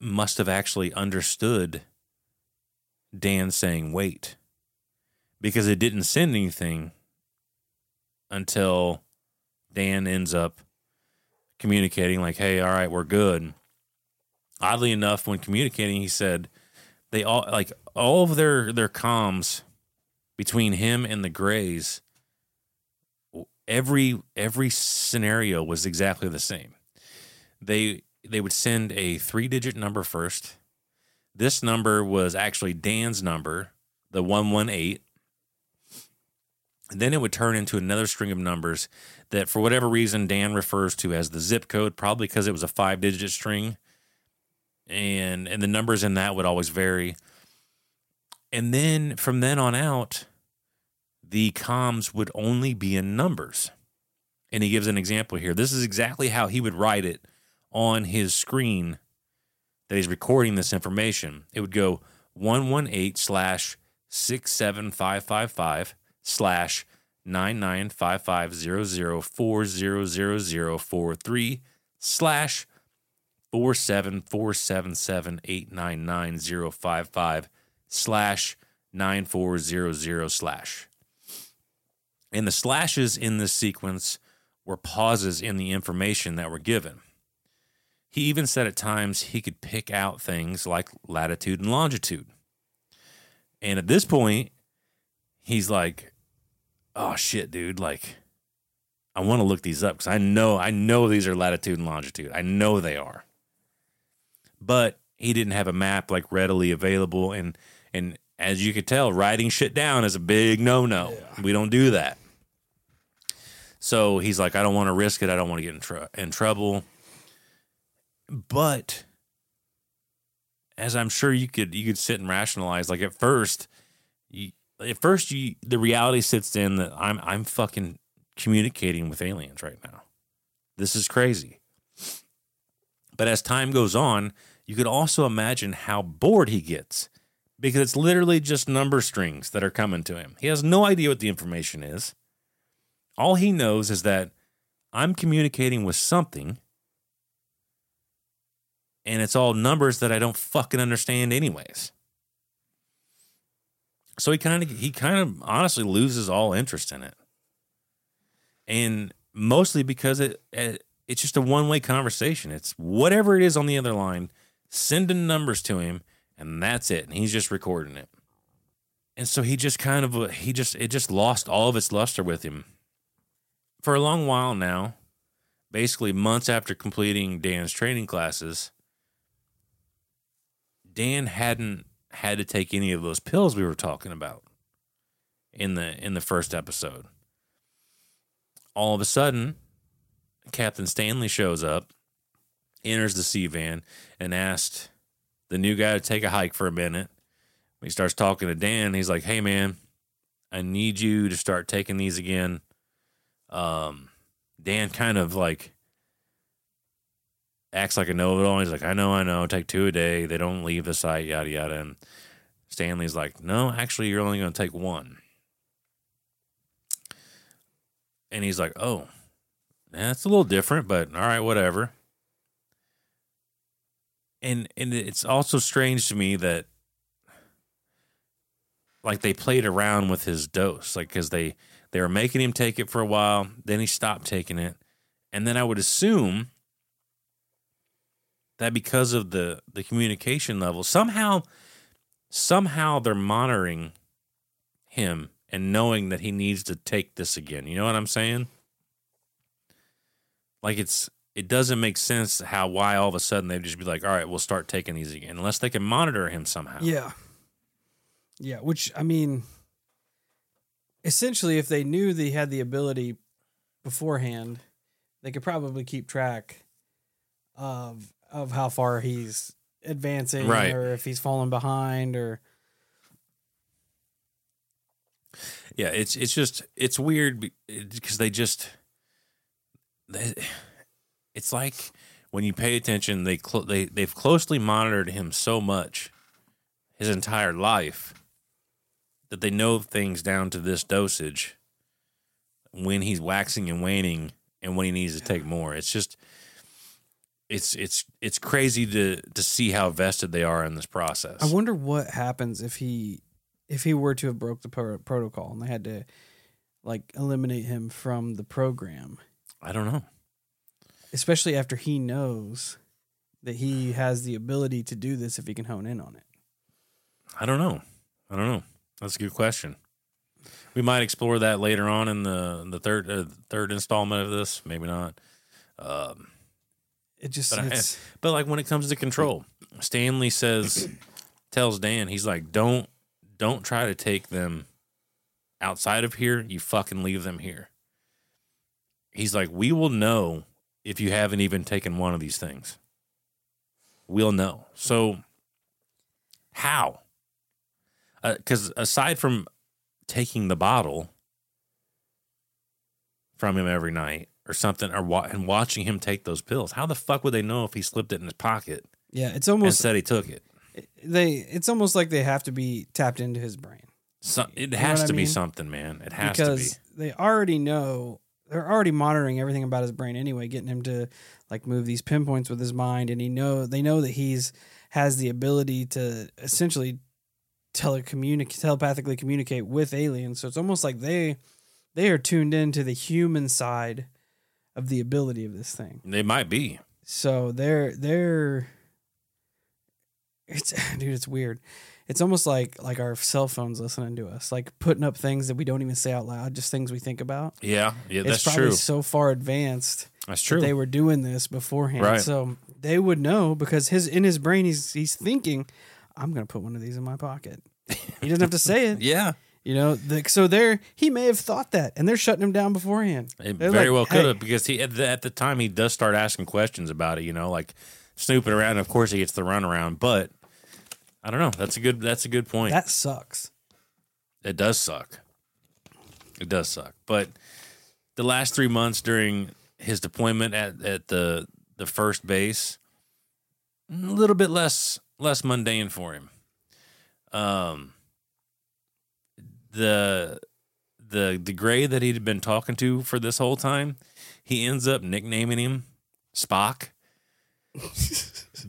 must have actually understood Dan saying wait. Because it didn't send anything until Dan ends up communicating like, "Hey, all right, we're good." Oddly enough, when communicating, he said, they all like all of their their comms between him and the Greys. Every every scenario was exactly the same. They they would send a three digit number first. This number was actually Dan's number, the 118. And then it would turn into another string of numbers that, for whatever reason, Dan refers to as the zip code, probably because it was a five digit string. And, and the numbers in that would always vary. And then from then on out, the comms would only be in numbers. And he gives an example here. This is exactly how he would write it on his screen that he's recording this information. It would go 118 slash 67555 slash 995500400043 slash 47477899055 slash 9400 slash. And the slashes in this sequence were pauses in the information that were given. He even said at times he could pick out things like latitude and longitude. And at this point, he's like, "Oh shit, dude, like I want to look these up cuz I know I know these are latitude and longitude. I know they are." But he didn't have a map like readily available and and as you could tell, writing shit down is a big no-no. Yeah. We don't do that. So he's like, I don't want to risk it. I don't want to get in, tr- in trouble. But as I'm sure you could you could sit and rationalize, like at first, you at first you the reality sits in that I'm I'm fucking communicating with aliens right now. This is crazy. But as time goes on, you could also imagine how bored he gets because it's literally just number strings that are coming to him. He has no idea what the information is. All he knows is that I'm communicating with something and it's all numbers that I don't fucking understand anyways. So he kind of he kind of honestly loses all interest in it. And mostly because it, it it's just a one-way conversation. It's whatever it is on the other line, sending numbers to him and that's it. And he's just recording it. And so he just kind of uh, he just it just lost all of its luster with him. For a long while now, basically months after completing Dan's training classes, Dan hadn't had to take any of those pills we were talking about in the in the first episode. All of a sudden, Captain Stanley shows up, enters the C van, and asked the new guy to take a hike for a minute. He starts talking to Dan. He's like, "Hey, man, I need you to start taking these again." Um, Dan kind of like acts like a know-it-all. He's like, "I know, I know. Take two a day. They don't leave the site. Yada yada." And Stanley's like, "No, actually, you're only going to take one." And he's like, "Oh, that's a little different, but all right, whatever." And and it's also strange to me that like they played around with his dose, like because they they were making him take it for a while, then he stopped taking it, and then I would assume that because of the the communication level, somehow somehow they're monitoring him and knowing that he needs to take this again. You know what I'm saying? Like it's it doesn't make sense how why all of a sudden they'd just be like, all right, we'll start taking these again, unless they can monitor him somehow. Yeah. Yeah, which I mean essentially if they knew they had the ability beforehand, they could probably keep track of of how far he's advancing Right. or if he's falling behind or Yeah, it's it's just it's weird because they just they, it's like when you pay attention, they clo- they they've closely monitored him so much his entire life that they know things down to this dosage when he's waxing and waning and when he needs to take more. It's just it's it's it's crazy to to see how vested they are in this process. I wonder what happens if he if he were to have broke the pro- protocol and they had to like eliminate him from the program, I don't know. especially after he knows that he has the ability to do this if he can hone in on it. I don't know. I don't know. That's a good question. We might explore that later on in the the third uh, third installment of this. Maybe not. Um, It just But, I, but like when it comes to control, Stanley says, tells Dan, he's like, don't, don't try to take them outside of here. You fucking leave them here. He's like, we will know if you haven't even taken one of these things. We'll know. So, how? Uh, because aside from taking the bottle from him every night or something, or wa- and watching him take those pills, how the fuck would they know if he slipped it in his pocket yeah, it's and almost said he took it? they it's almost like they have to be tapped into his brain So, it know has what I to be mean? something, man. It has because to be. they already know they're already monitoring everything about his brain anyway, getting him to like move these pinpoints with his mind, and he know they know that he's has the ability to essentially telecommunicate telepathically communicate with aliens. So it's almost like they they are tuned into the human side of the ability of this thing. They might be. So they're they're it's dude, it's weird. It's almost like like our cell phones listening to us, like putting up things that we don't even say out loud, just things we think about. Yeah, yeah, it's that's probably true. so far advanced That's that true. they were doing this beforehand. Right. So they would know because his in his brain he's he's thinking, I'm gonna put one of these in my pocket. He doesn't have to say it. yeah, You know, the, so they're he may have thought that, and they're shutting him down beforehand. it They're very like, well "Hey." could have because he at the, at the time he does start asking questions about it. You know, like snooping around. And of course, he gets the runaround, but I don't know. That's a good. That's a good point. That sucks. It does suck. It does suck. But the last three months during his deployment at, at the the first base, a little bit less less mundane for him. Um the the the gray that he'd been talking to for this whole time, he ends up nicknaming him Spock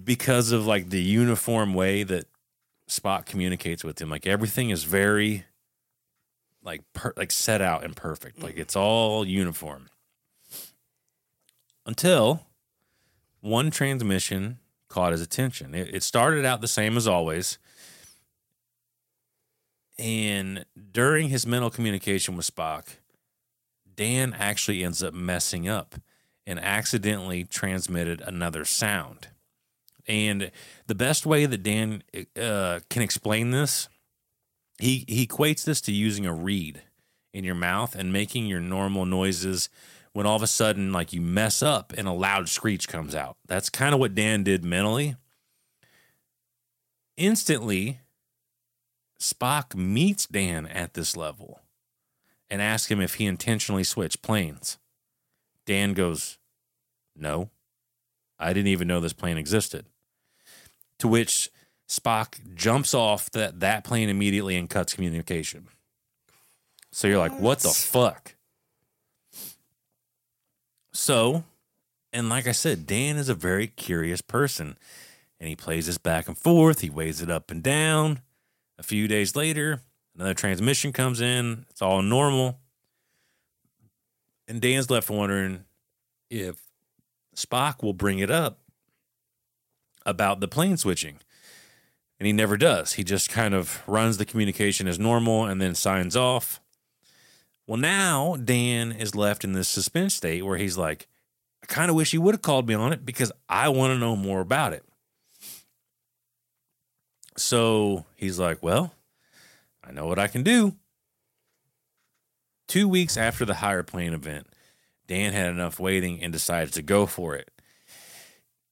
because of like the uniform way that Spock communicates with him. Like everything is very like per- like set out and perfect. Like it's all uniform. Until one transmission caught his attention. It, it started out the same as always. And during his mental communication with Spock, Dan actually ends up messing up and accidentally transmitted another sound. And the best way that Dan uh, can explain this, he he equates this to using a reed in your mouth and making your normal noises when all of a sudden like you mess up and a loud screech comes out. That's kind of what Dan did mentally. Instantly, Spock meets Dan at this level and asks him if he intentionally switched planes. Dan goes, "No. I didn't even know this plane existed." To which Spock jumps off that, that plane immediately and cuts communication. So you're like, what the fuck? So, and like I said, Dan is a very curious person and he plays this back and forth. He weighs it up and down. A few days later, another transmission comes in. It's all normal. And Dan's left wondering if Spock will bring it up about the plane switching. And he never does. He just kind of runs the communication as normal and then signs off. Well, now Dan is left in this suspense state where he's like, I kind of wish he would have called me on it because I want to know more about it. So he's like, Well, I know what I can do. Two weeks after the higher plane event, Dan had enough waiting and decided to go for it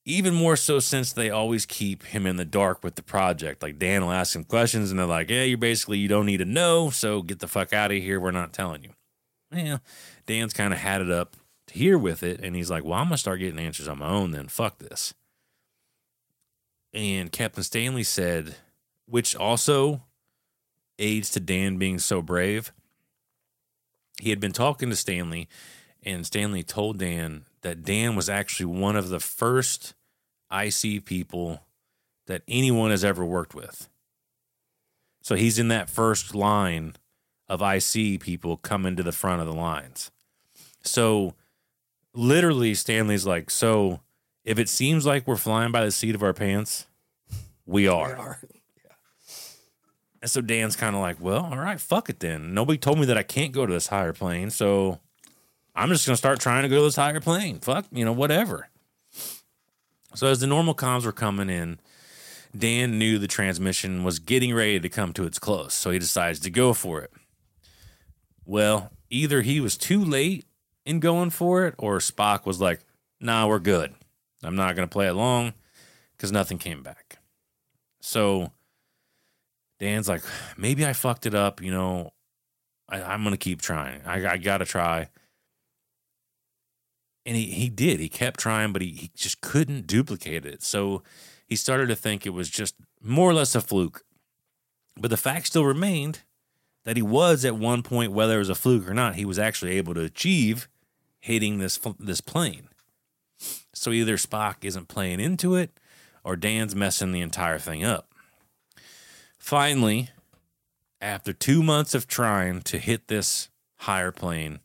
even more so since they always keep him in the dark with the project. Like Dan will ask him questions and they're like, Yeah, you're basically you don't need to know, so get the fuck out of here. We're not telling you. Yeah. Dan's kind of had it up to here with it, and he's like, Well, I'm gonna start getting answers on my own then. Fuck this. And Captain Stanley said, which also aids to Dan being so brave. He had been talking to Stanley, and Stanley told Dan that Dan was actually one of the first IC people that anyone has ever worked with. So he's in that first line of IC people coming to the front of the lines. So literally, Stanley's like, So if it seems like we're flying by the seat of our pants, we are. And so Dan's kind of like, Well, all right, fuck it then. Nobody told me that I can't go to this higher plane. So I'm just gonna start trying to go to this higher plane. Fuck, you know, whatever. So as the normal comms were coming in, Dan knew the transmission was getting ready to come to its close, so he decides to go for it. Well, either he was too late in going for it, or Spock was like, "Nah, we're good. I'm not going to play it long," because nothing came back. So Dan's like, maybe I fucked it up. You know, I, I'm going to keep trying. I, I got to try. And he, he did. He kept trying, but he, he just couldn't duplicate it. So he started to think it was just more or less a fluke. But the fact still remained that he was at one point, whether it was a fluke or not, he was actually able to achieve hitting this this plane. So either Spock isn't playing into it, or Dan's messing the entire thing up. Finally, after two months of trying to hit this higher plane,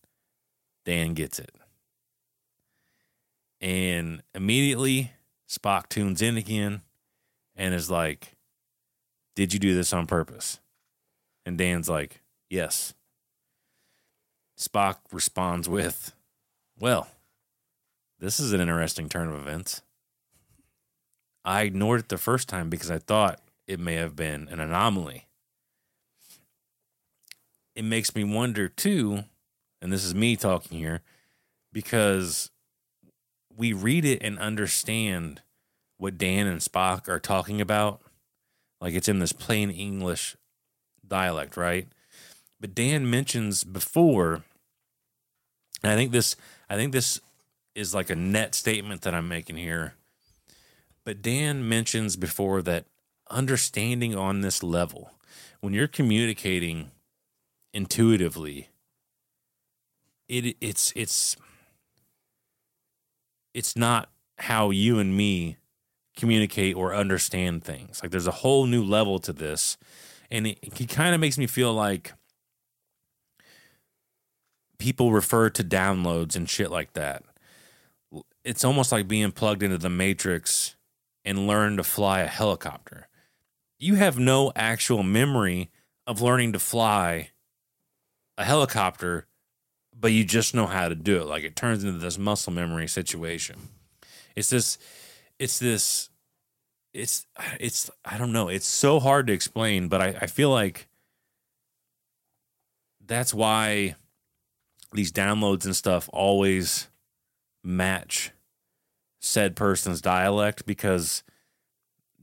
Dan gets it. And immediately, Spock tunes in again and is like, Did you do this on purpose? And Dan's like, Yes. Spock responds with, Well, this is an interesting turn of events. I ignored it the first time because I thought it may have been an anomaly. It makes me wonder, too, and this is me talking here, because we read it and understand what Dan and Spock are talking about. Like it's in this plain English dialect, right? But Dan mentions before, and I think this I think this is like a net statement that I'm making here. But Dan mentions before that understanding on this level, when you're communicating intuitively, it it's it's it's not how you and me communicate or understand things. Like there's a whole new level to this. And it, it kind of makes me feel like people refer to downloads and shit like that. It's almost like being plugged into the matrix and learn to fly a helicopter. You have no actual memory of learning to fly a helicopter, but you just know how to do it. Like it turns into this muscle memory situation. It's this, it's this, it's, it's, I don't know. It's so hard to explain, but I, I feel like that's why these downloads and stuff always match said person's dialect because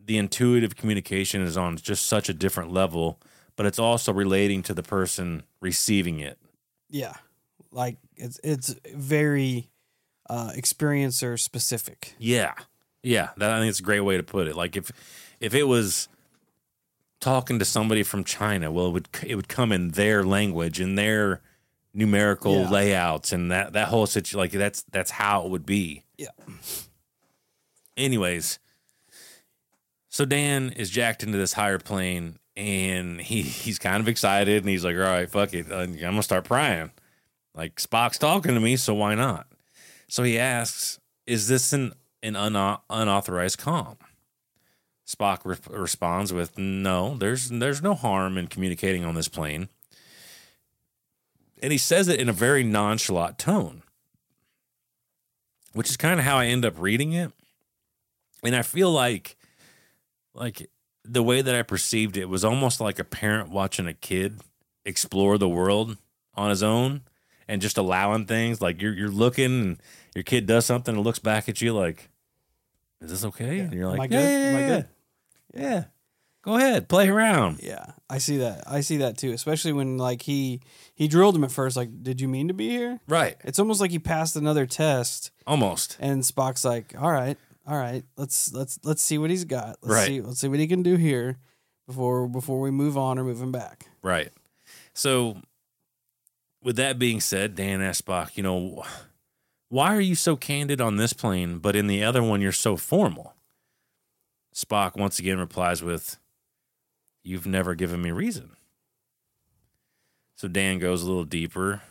the intuitive communication is on just such a different level, but it's also relating to the person receiving it. Yeah. Like it's it's very uh experiencer specific. Yeah. Yeah. That I think it's a great way to put it. Like if if it was talking to somebody from China, well it would it would come in their language in their numerical Yeah. layouts and that that whole situation like that's that's how it would be. Yeah. Anyways, so Dan is jacked into this higher plane and he he's kind of excited and he's like, "All right, fuck it, I'm gonna start prying." Like Spock's talking to me, so why not? So he asks, "Is this an an unau- unauthorized comm?" Spock re- responds with, "No, there's there's no harm in communicating on this plane." And he says it in a very nonchalant tone, which is kind of how I end up reading it. And I feel like like the way that I perceived it was almost like a parent watching a kid explore the world on his own and just allowing things like you're you're looking and your kid does something and looks back at you like is this okay? And you're like, Am I good? Yeah, yeah, Am I good? yeah. Go ahead, play around. Yeah, I see that. I see that too, especially when like he he drilled him at first. Like, did you mean to be here? Right. It's almost like he passed another test, Almost. and Spock's like, "All right, all right, let's let's let's see what he's got. Let's Right. see let's see what he can do here before before we move on or move him back." Right. So, with that being said, Dan asked Spock, you know, why are you so candid on this plane, but in the other one you're so formal? Spock once again replies with, You've never given me reason. So Dan goes a little deeper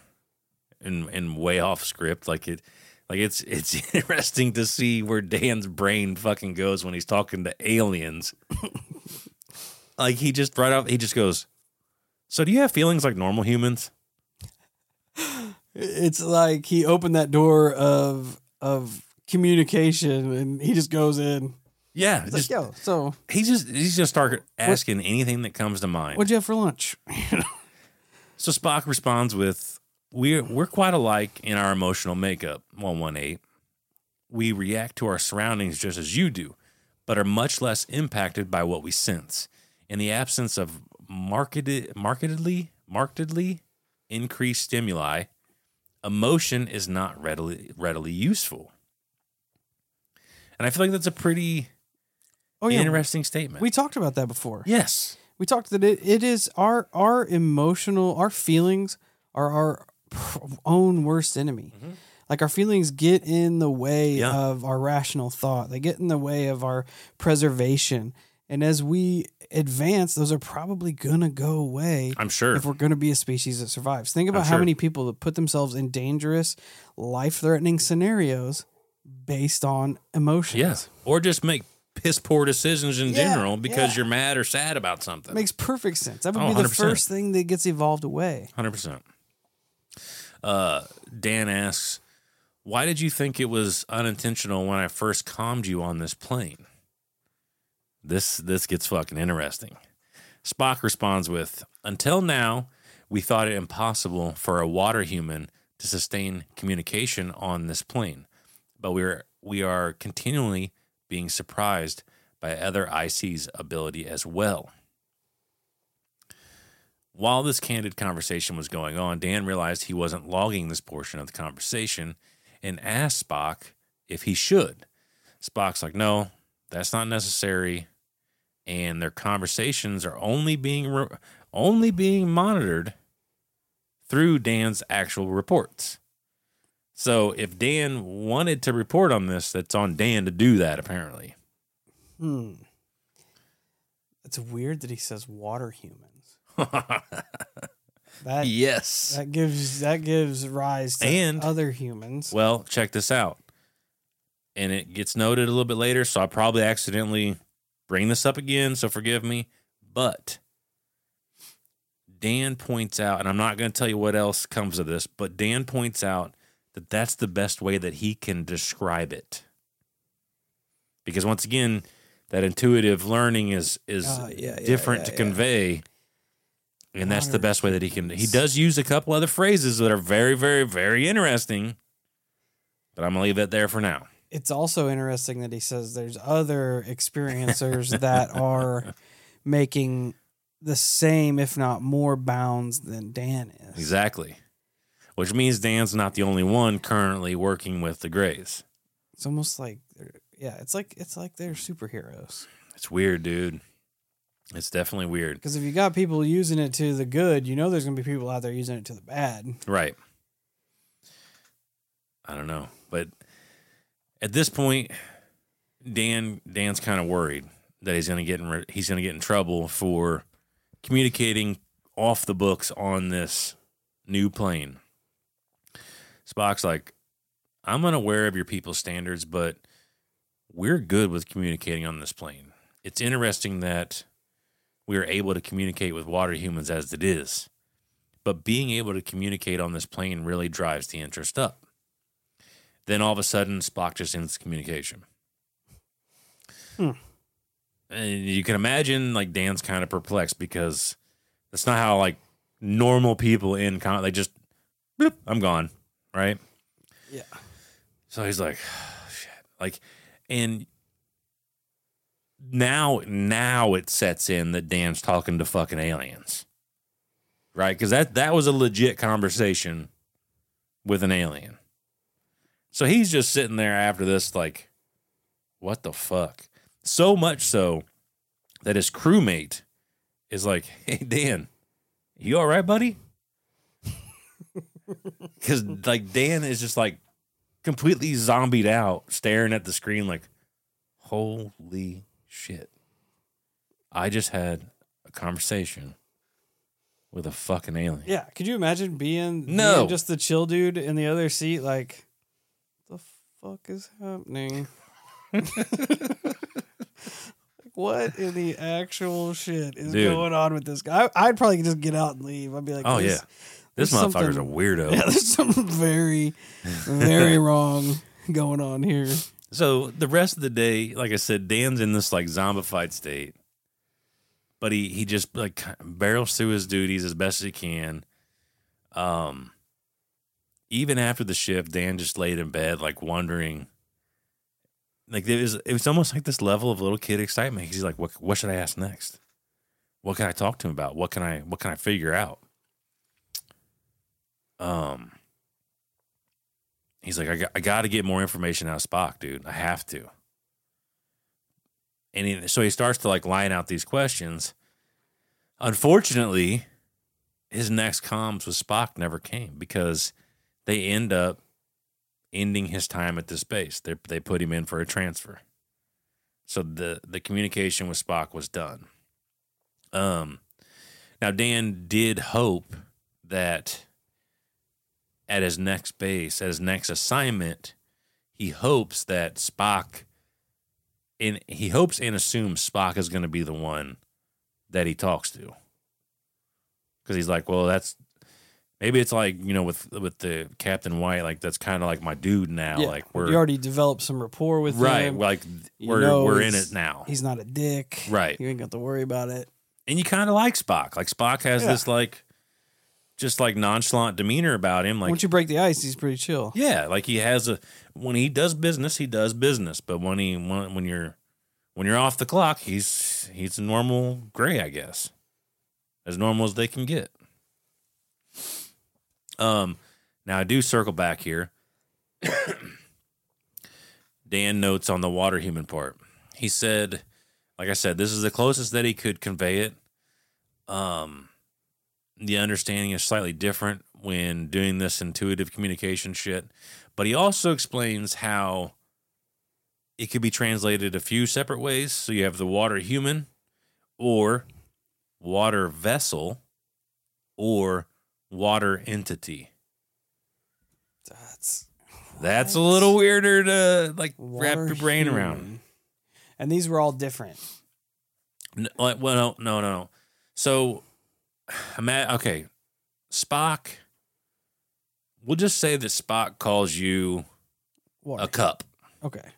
and and way off script. Like it like it's it's interesting to see where Dan's brain fucking goes when he's talking to aliens. like he just right off he just goes, So do you have feelings like normal humans? It's like he opened that door of of communication, and he just goes in. Yeah, It's just, like, yo, so he's just he's just start asking anything that comes to mind. what'd you have for lunch? So Spock responds with, "We're we're quite alike in our emotional makeup." One one eight. We react to our surroundings just as you do, but are much less impacted by what we sense. In the absence of marketed, markedly, markedly increased stimuli, emotion is not readily readily useful. And I feel like that's a pretty Oh yeah, interesting statement. we talked about that before. yes, we talked that it, it is our our emotional our feelings are our own worst enemy mm-hmm. like our feelings get in the way Yeah. of our rational thought they get in the way of our preservation and as we advance those are probably gonna go away I'm sure. if we're going to be a species that survives think about how sure. many people that put themselves in dangerous life-threatening scenarios based on emotions Yes. Or just make piss poor decisions in Yeah, general because yeah. you're mad or sad about something. makes perfect sense that would Oh, be the 100%. first thing that gets evolved away 100%. Uh, Dan asks, Why did you think it was unintentional when I first calmed you on this plane? This this gets fucking interesting. Spock responds with, Until now, we thought it impossible for a water human to sustain communication on this plane. But we're we are continually being surprised by other IC's ability as well. While this candid conversation was going on, Dan realized he wasn't logging this portion of the conversation and asked Spock if he should. Spock's like, no, that's not necessary. And their conversations are only being re- only being monitored through Dan's actual reports. So if Dan wanted to report on this, that's on Dan to do that, apparently. Hmm. It's weird that he says water humans. That yes. that gives that gives rise to And- other humans. Well, check this out. And it gets noted a little bit later, so I probably accidentally bring this up again, so forgive me. But Dan points out, and I'm not going to tell you what else comes of this, but Dan points out that that's the best way that he can describe it. Because once again, that intuitive learning is is Oh, yeah, different yeah, to yeah. convey. And that's the best way that he can. He does use a couple other phrases that are very, very, very interesting. But I'm gonna leave that there for now. It's also interesting that he says there's other experiencers that are making the same, if not more, bounds than Dan is. Exactly. Which means Dan's not the only one currently working with the Greys. It's almost like, yeah, it's like it's like they're superheroes. It's weird, dude. It's definitely weird. Because if you got people using it to the good, you know there's gonna be people out there using it to the bad. Right. I don't know, but at this point, Dan Dan's kind of worried that he's gonna get in he's gonna get in trouble for communicating off the books on this new plane. Spock's like, I'm unaware of your people's standards, but we're good with communicating on this plane. It's interesting that we are able to communicate with water humans as it is but being able to communicate on this plane really drives the interest up. Then all of a sudden, Spock just ends communication. Hmm. And you can imagine, like Dan's kind of perplexed because that's not how like normal people in con they just, bloop, I'm gone, right? Yeah. So he's like, shit, like, and now, now it sets in that Dan's talking to fucking aliens right? Because that that was a legit conversation with an alien. So he's just sitting there after this, like, what the fuck? So much so that his crewmate is like, "Hey Dan, you all right, buddy?" Because like Dan is just like completely zombied out, staring at the screen, like, "Holy shit!" I just had a conversation with a fucking alien. Yeah, could you imagine being, No. being just the chill dude in the other seat? Like, the fuck is happening? like, what in the actual shit is Dude. going on with this guy? I, I'd probably just get out and leave. I'd be like, Oh yeah, this there's motherfucker's a weirdo. Yeah, there's something very, very wrong. going on here. So the rest of the day, like I said, Dan's in this like zombified state, but he he just like barrels through his duties as best as he can. Um, even after the shift, Dan just laid in bed, like wondering. Like it was, it was almost like this level of little kid excitement. He's like, "What, what should I ask next? What can I talk to him about? What can I, what can I figure out?" Um, he's like, I got, I got to get more information out of Spock, dude. I have to. And he, so he starts to like line out these questions. Unfortunately, his next comms with Spock never came because they end up ending his time at this base. They they put him in for a transfer. So the the communication with Spock was done. Um now Dan did hope that at his next base, at his next assignment, he hopes that Spock and he hopes and assumes Spock is going to be the one that he talks to. Cuz he's like, well, that's maybe it's like, you know, with with the Captain White, like that's kind of like my dude now, Yeah, like we're you already developed some rapport with right, him. like we're we're in it now. He's not a dick. Right. You ain't got to worry about it. and you kind of like Spock. Like Spock has Yeah. this like just like nonchalant demeanor about him. Like Once you break the ice, he's pretty chill. yeah, like he has a when he does business, he does business. But when he when, when you're when you're off the clock, he's he's a normal gray, I guess, as normal as they can get. Um, now I do circle back here. Dan notes on the water human part. He said, like I said, this is the closest that he could convey it. Um, the understanding is slightly different when doing this intuitive communication shit, but he also explains how it could be translated a few separate ways. So you have the water human, or water vessel, or water entity. That's That's a little weirder to like wrap your brain human. around. And these were all different. N- like, well, no, no, no. no. So, okay, Spock. We'll just say that Spock calls you Water. a cup, Okay.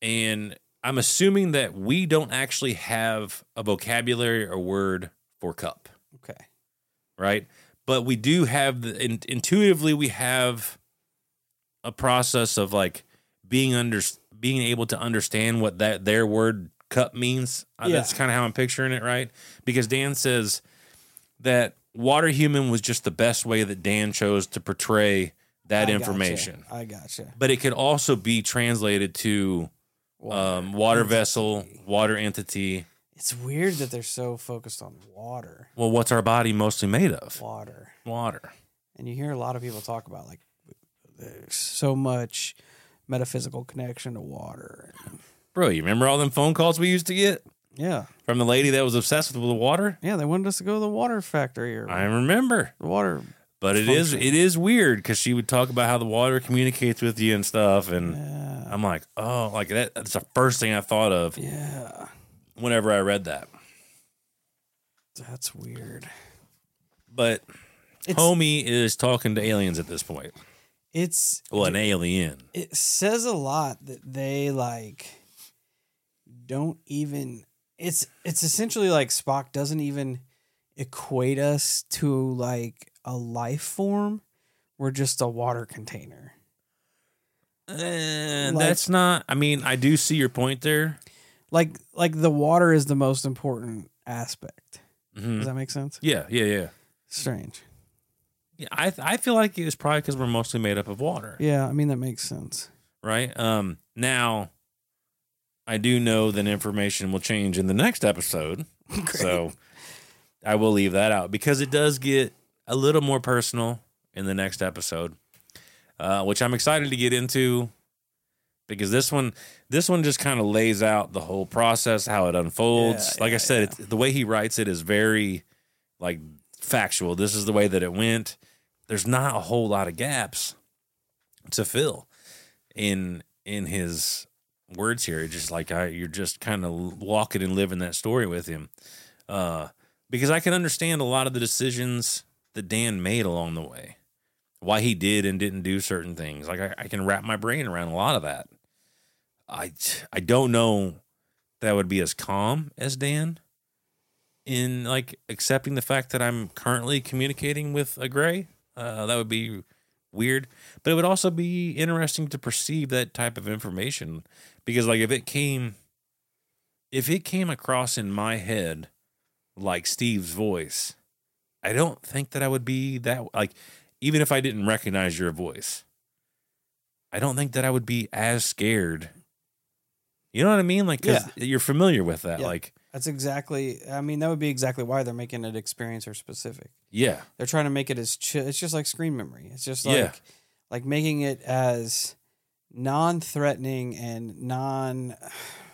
and I'm assuming that we don't actually have a vocabulary or word for cup, Okay. right? But we do have the in, intuitively we have a process of like being under being able to understand what that their word cup means. Uh, Yeah. That's kind of how I'm picturing it, right? Because Dan says that water human was just the best way that Dan chose to portray that I gotcha. information. I gotcha. But it could also be translated to um, water vessel, water entity. It's weird that they're so focused on water. Well, what's our body mostly made of? Water. Water. And you hear a lot of people talk about like there's so much metaphysical connection to water. Bro, you remember all them phone calls we used to get Yeah. from the lady that was obsessed with the water? Yeah, they wanted us to go to the water factory or I remember. the water. But it is Function. it is weird because she would talk about how the water communicates with you and stuff, and Yeah. I'm like, oh, like that. That's the first thing I thought of Yeah. whenever I read that. That's weird. But It's homie is talking to aliens at this point. it's Well, an alien. it says a lot that they like don't even it's it's essentially like Spock doesn't even equate us to like a life form. We're just a water container. Eh, Like- that's not. I mean, I do see your point there. Like like the water is the most important aspect. Mhm. Does that make sense? Yeah, yeah, yeah. Strange. Yeah, I I feel like it's probably because we're mostly made up of water, Yeah, I mean that makes sense. right? Um, now I do know that information will change in the next episode, so I will leave that out because it does get a little more personal in the next episode, uh, which I'm excited to get into because this one this one just kind of lays out the whole process, how it unfolds. Yeah, like I yeah, said, it's, the way he writes it is very like factual. This is the way that it went. There's not a whole lot of gaps to fill in in his words here. It's just like I, you're just kind of walking and living that story with him, uh, because I can understand a lot of the decisions that Dan made along the way, why he did and didn't do certain things. Like I, I can wrap my brain around a lot of that. I I don't know that I would be as calm as Dan in like accepting the fact that I'm currently communicating with a gray. Uh, that would be weird, but it would also be interesting to perceive that type of information because like if it came if it came across in my head like Steve's voice, I don't think that I would be that like even if I didn't recognize your voice. I don't think that I would be as scared. You know what I mean? Like, 'cause you're familiar with that. Yeah. Like, That's exactly. I mean, that would be exactly why they're making it experiencer specific. yeah, They're trying to make it as chill. It's just like screen memory. It's just like Yeah. like making it as non-threatening and non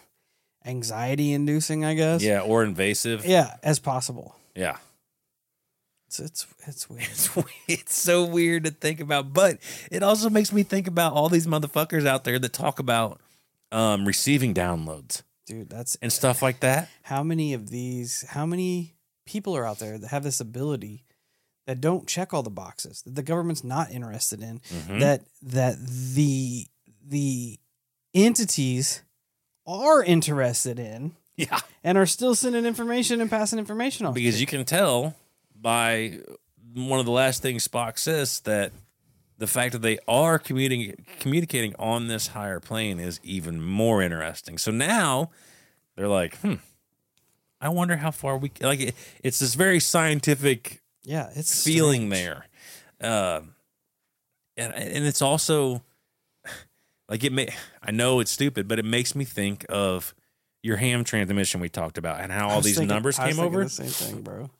anxiety inducing, I guess. yeah, or invasive. Yeah, as possible. yeah. It's it's it's weird. It's it's so weird to think about, but it also makes me think about all these motherfuckers out there that talk about um, receiving downloads Dude, that's and stuff like that. how many of these how many people are out there that have this ability that don't check all the boxes that the government's not interested in Mhm. that that the the entities are interested in Yeah, and are still sending information and passing information on because you can tell by one of the last things Spock says that the fact that they are communicating communicating on this higher plane is even more interesting. So now they're like, hmm, I wonder how far we like. It, it's this very scientific yeah it's feeling strange. there, uh, and and it's also like it may. I know it's stupid, but it makes me think of your ham transmission we talked about and how all these thinking- numbers came over. the same thing bro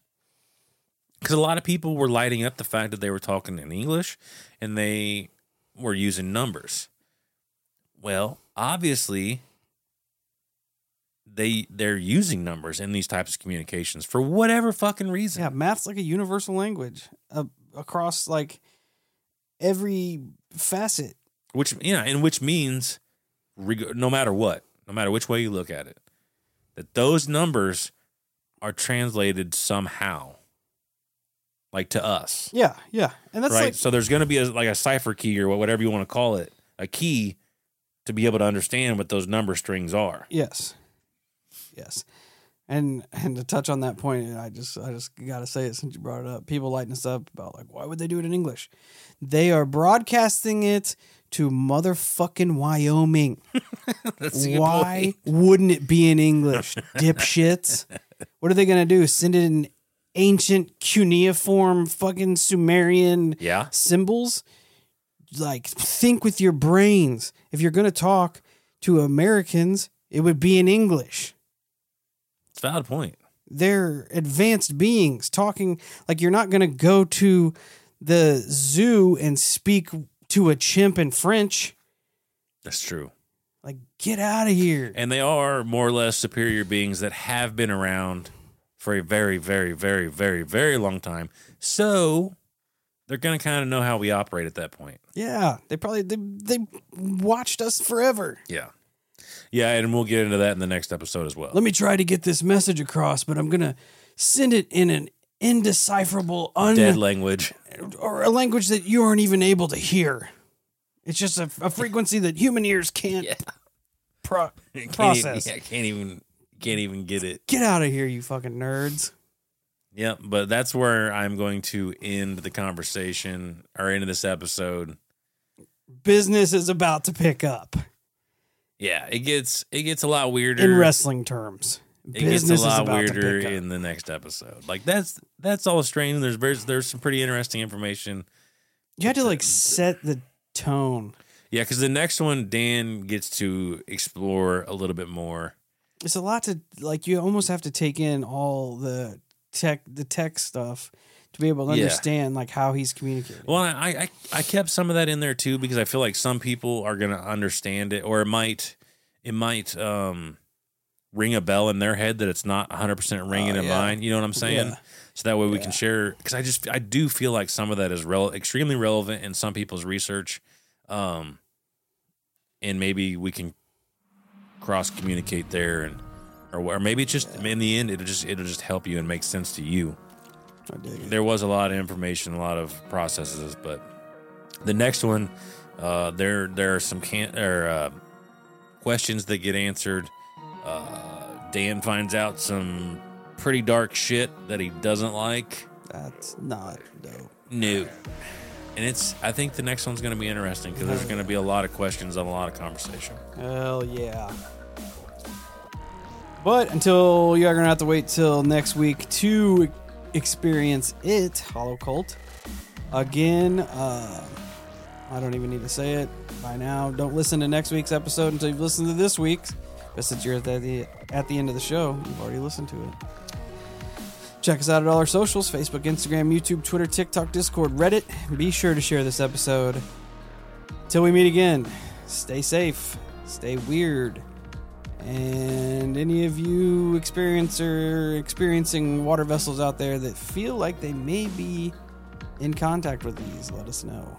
because a lot of people were lighting up the fact that they were talking in English and they were using numbers. Well, obviously, they they're using numbers in these types of communications for whatever fucking reason. yeah math's like a universal language uh, across like every facet Which you know, and which means, reg- no matter what, no matter which way you look at it, that those numbers are translated somehow, like to us. yeah yeah and that's right? like so there's going to be a, like a cipher key or whatever you want to call it, a key to be able to understand what those number strings are. Yes. Yes. And and to touch on that point, I just I just gotta say it since you brought it up. People lighting us up about like why would they do it in English? They are broadcasting it to motherfucking Wyoming. Why wouldn't it be in English, dipshits? What are they gonna do? Send it in ancient cuneiform fucking Sumerian Yeah, symbols like think with your brains. If you're going to talk to americans it would be in english. It's a valid point. they're advanced beings talking like you're not going to go to the zoo and speak to a chimp in french. That's true. like get out of here. And they are more or less superior beings that have been around for a very, very, very, very, very long time. So they're going to kind of know how we operate at that point. yeah they probably they, they watched us forever Yeah. Yeah, and we'll get into that in the next episode as well. let me try to get this message across but i'm going to send it in an indecipherable un- Dead language. or a language that you aren't even able to hear. It's just a, a frequency that human ears can't Yeah. pro- Can't process. Even, yeah, can't even can't even get it. Get out of here, you fucking nerds. Yep, but that's where I'm going to end the conversation or end of this episode. Business is about to pick up Yeah, it gets it gets a lot weirder. in wrestling terms. it Business gets a lot weirder in the next episode. Like that's that's all strange. There's there's there's some pretty interesting information. You had to like set the tone. Yeah, because the next one Dan gets to explore a little bit more. It's a lot to like. You almost have to take in all the tech, the tech stuff, to be able to Yeah. understand like how he's communicating. Well, I, I I kept some of that in there too because I feel like some people are gonna understand it, or it might it might um ring a bell in their head that it's not 100 percent ringing Oh, in yeah. mine. You know what I'm saying? Yeah. So that way we Yeah. can share because I just I do feel like some of that is rel- extremely relevant in some people's research, um, and maybe we can cross communicate there and. Or, or maybe it's just in the end it'll just it'll just help you and make sense to you I dig it. there was a lot of information, a lot of processes, but The next one, uh, there there are some can or uh, questions that get answered. Uh, Dan finds out some pretty dark shit that he doesn't like. That's not dope. No. And it's I think the next one's going to be interesting because there's going to be a lot of questions and a lot of conversation. Hell yeah. But until you are gonna have to wait till next week to experience it, Holo Cult. Again, uh, I don't even need to say it by now. Don't listen to next week's episode until you've listened to this week's. But since you're at the at the end of the show, you've already listened to it. Check us out at all our socials Facebook, Instagram, YouTube, Twitter, TikTok, Discord, Reddit. Be sure to share this episode. Till we meet again, stay safe, stay weird. And any of you experience or experiencing water vessels out there that feel like they may be in contact with these, let us know.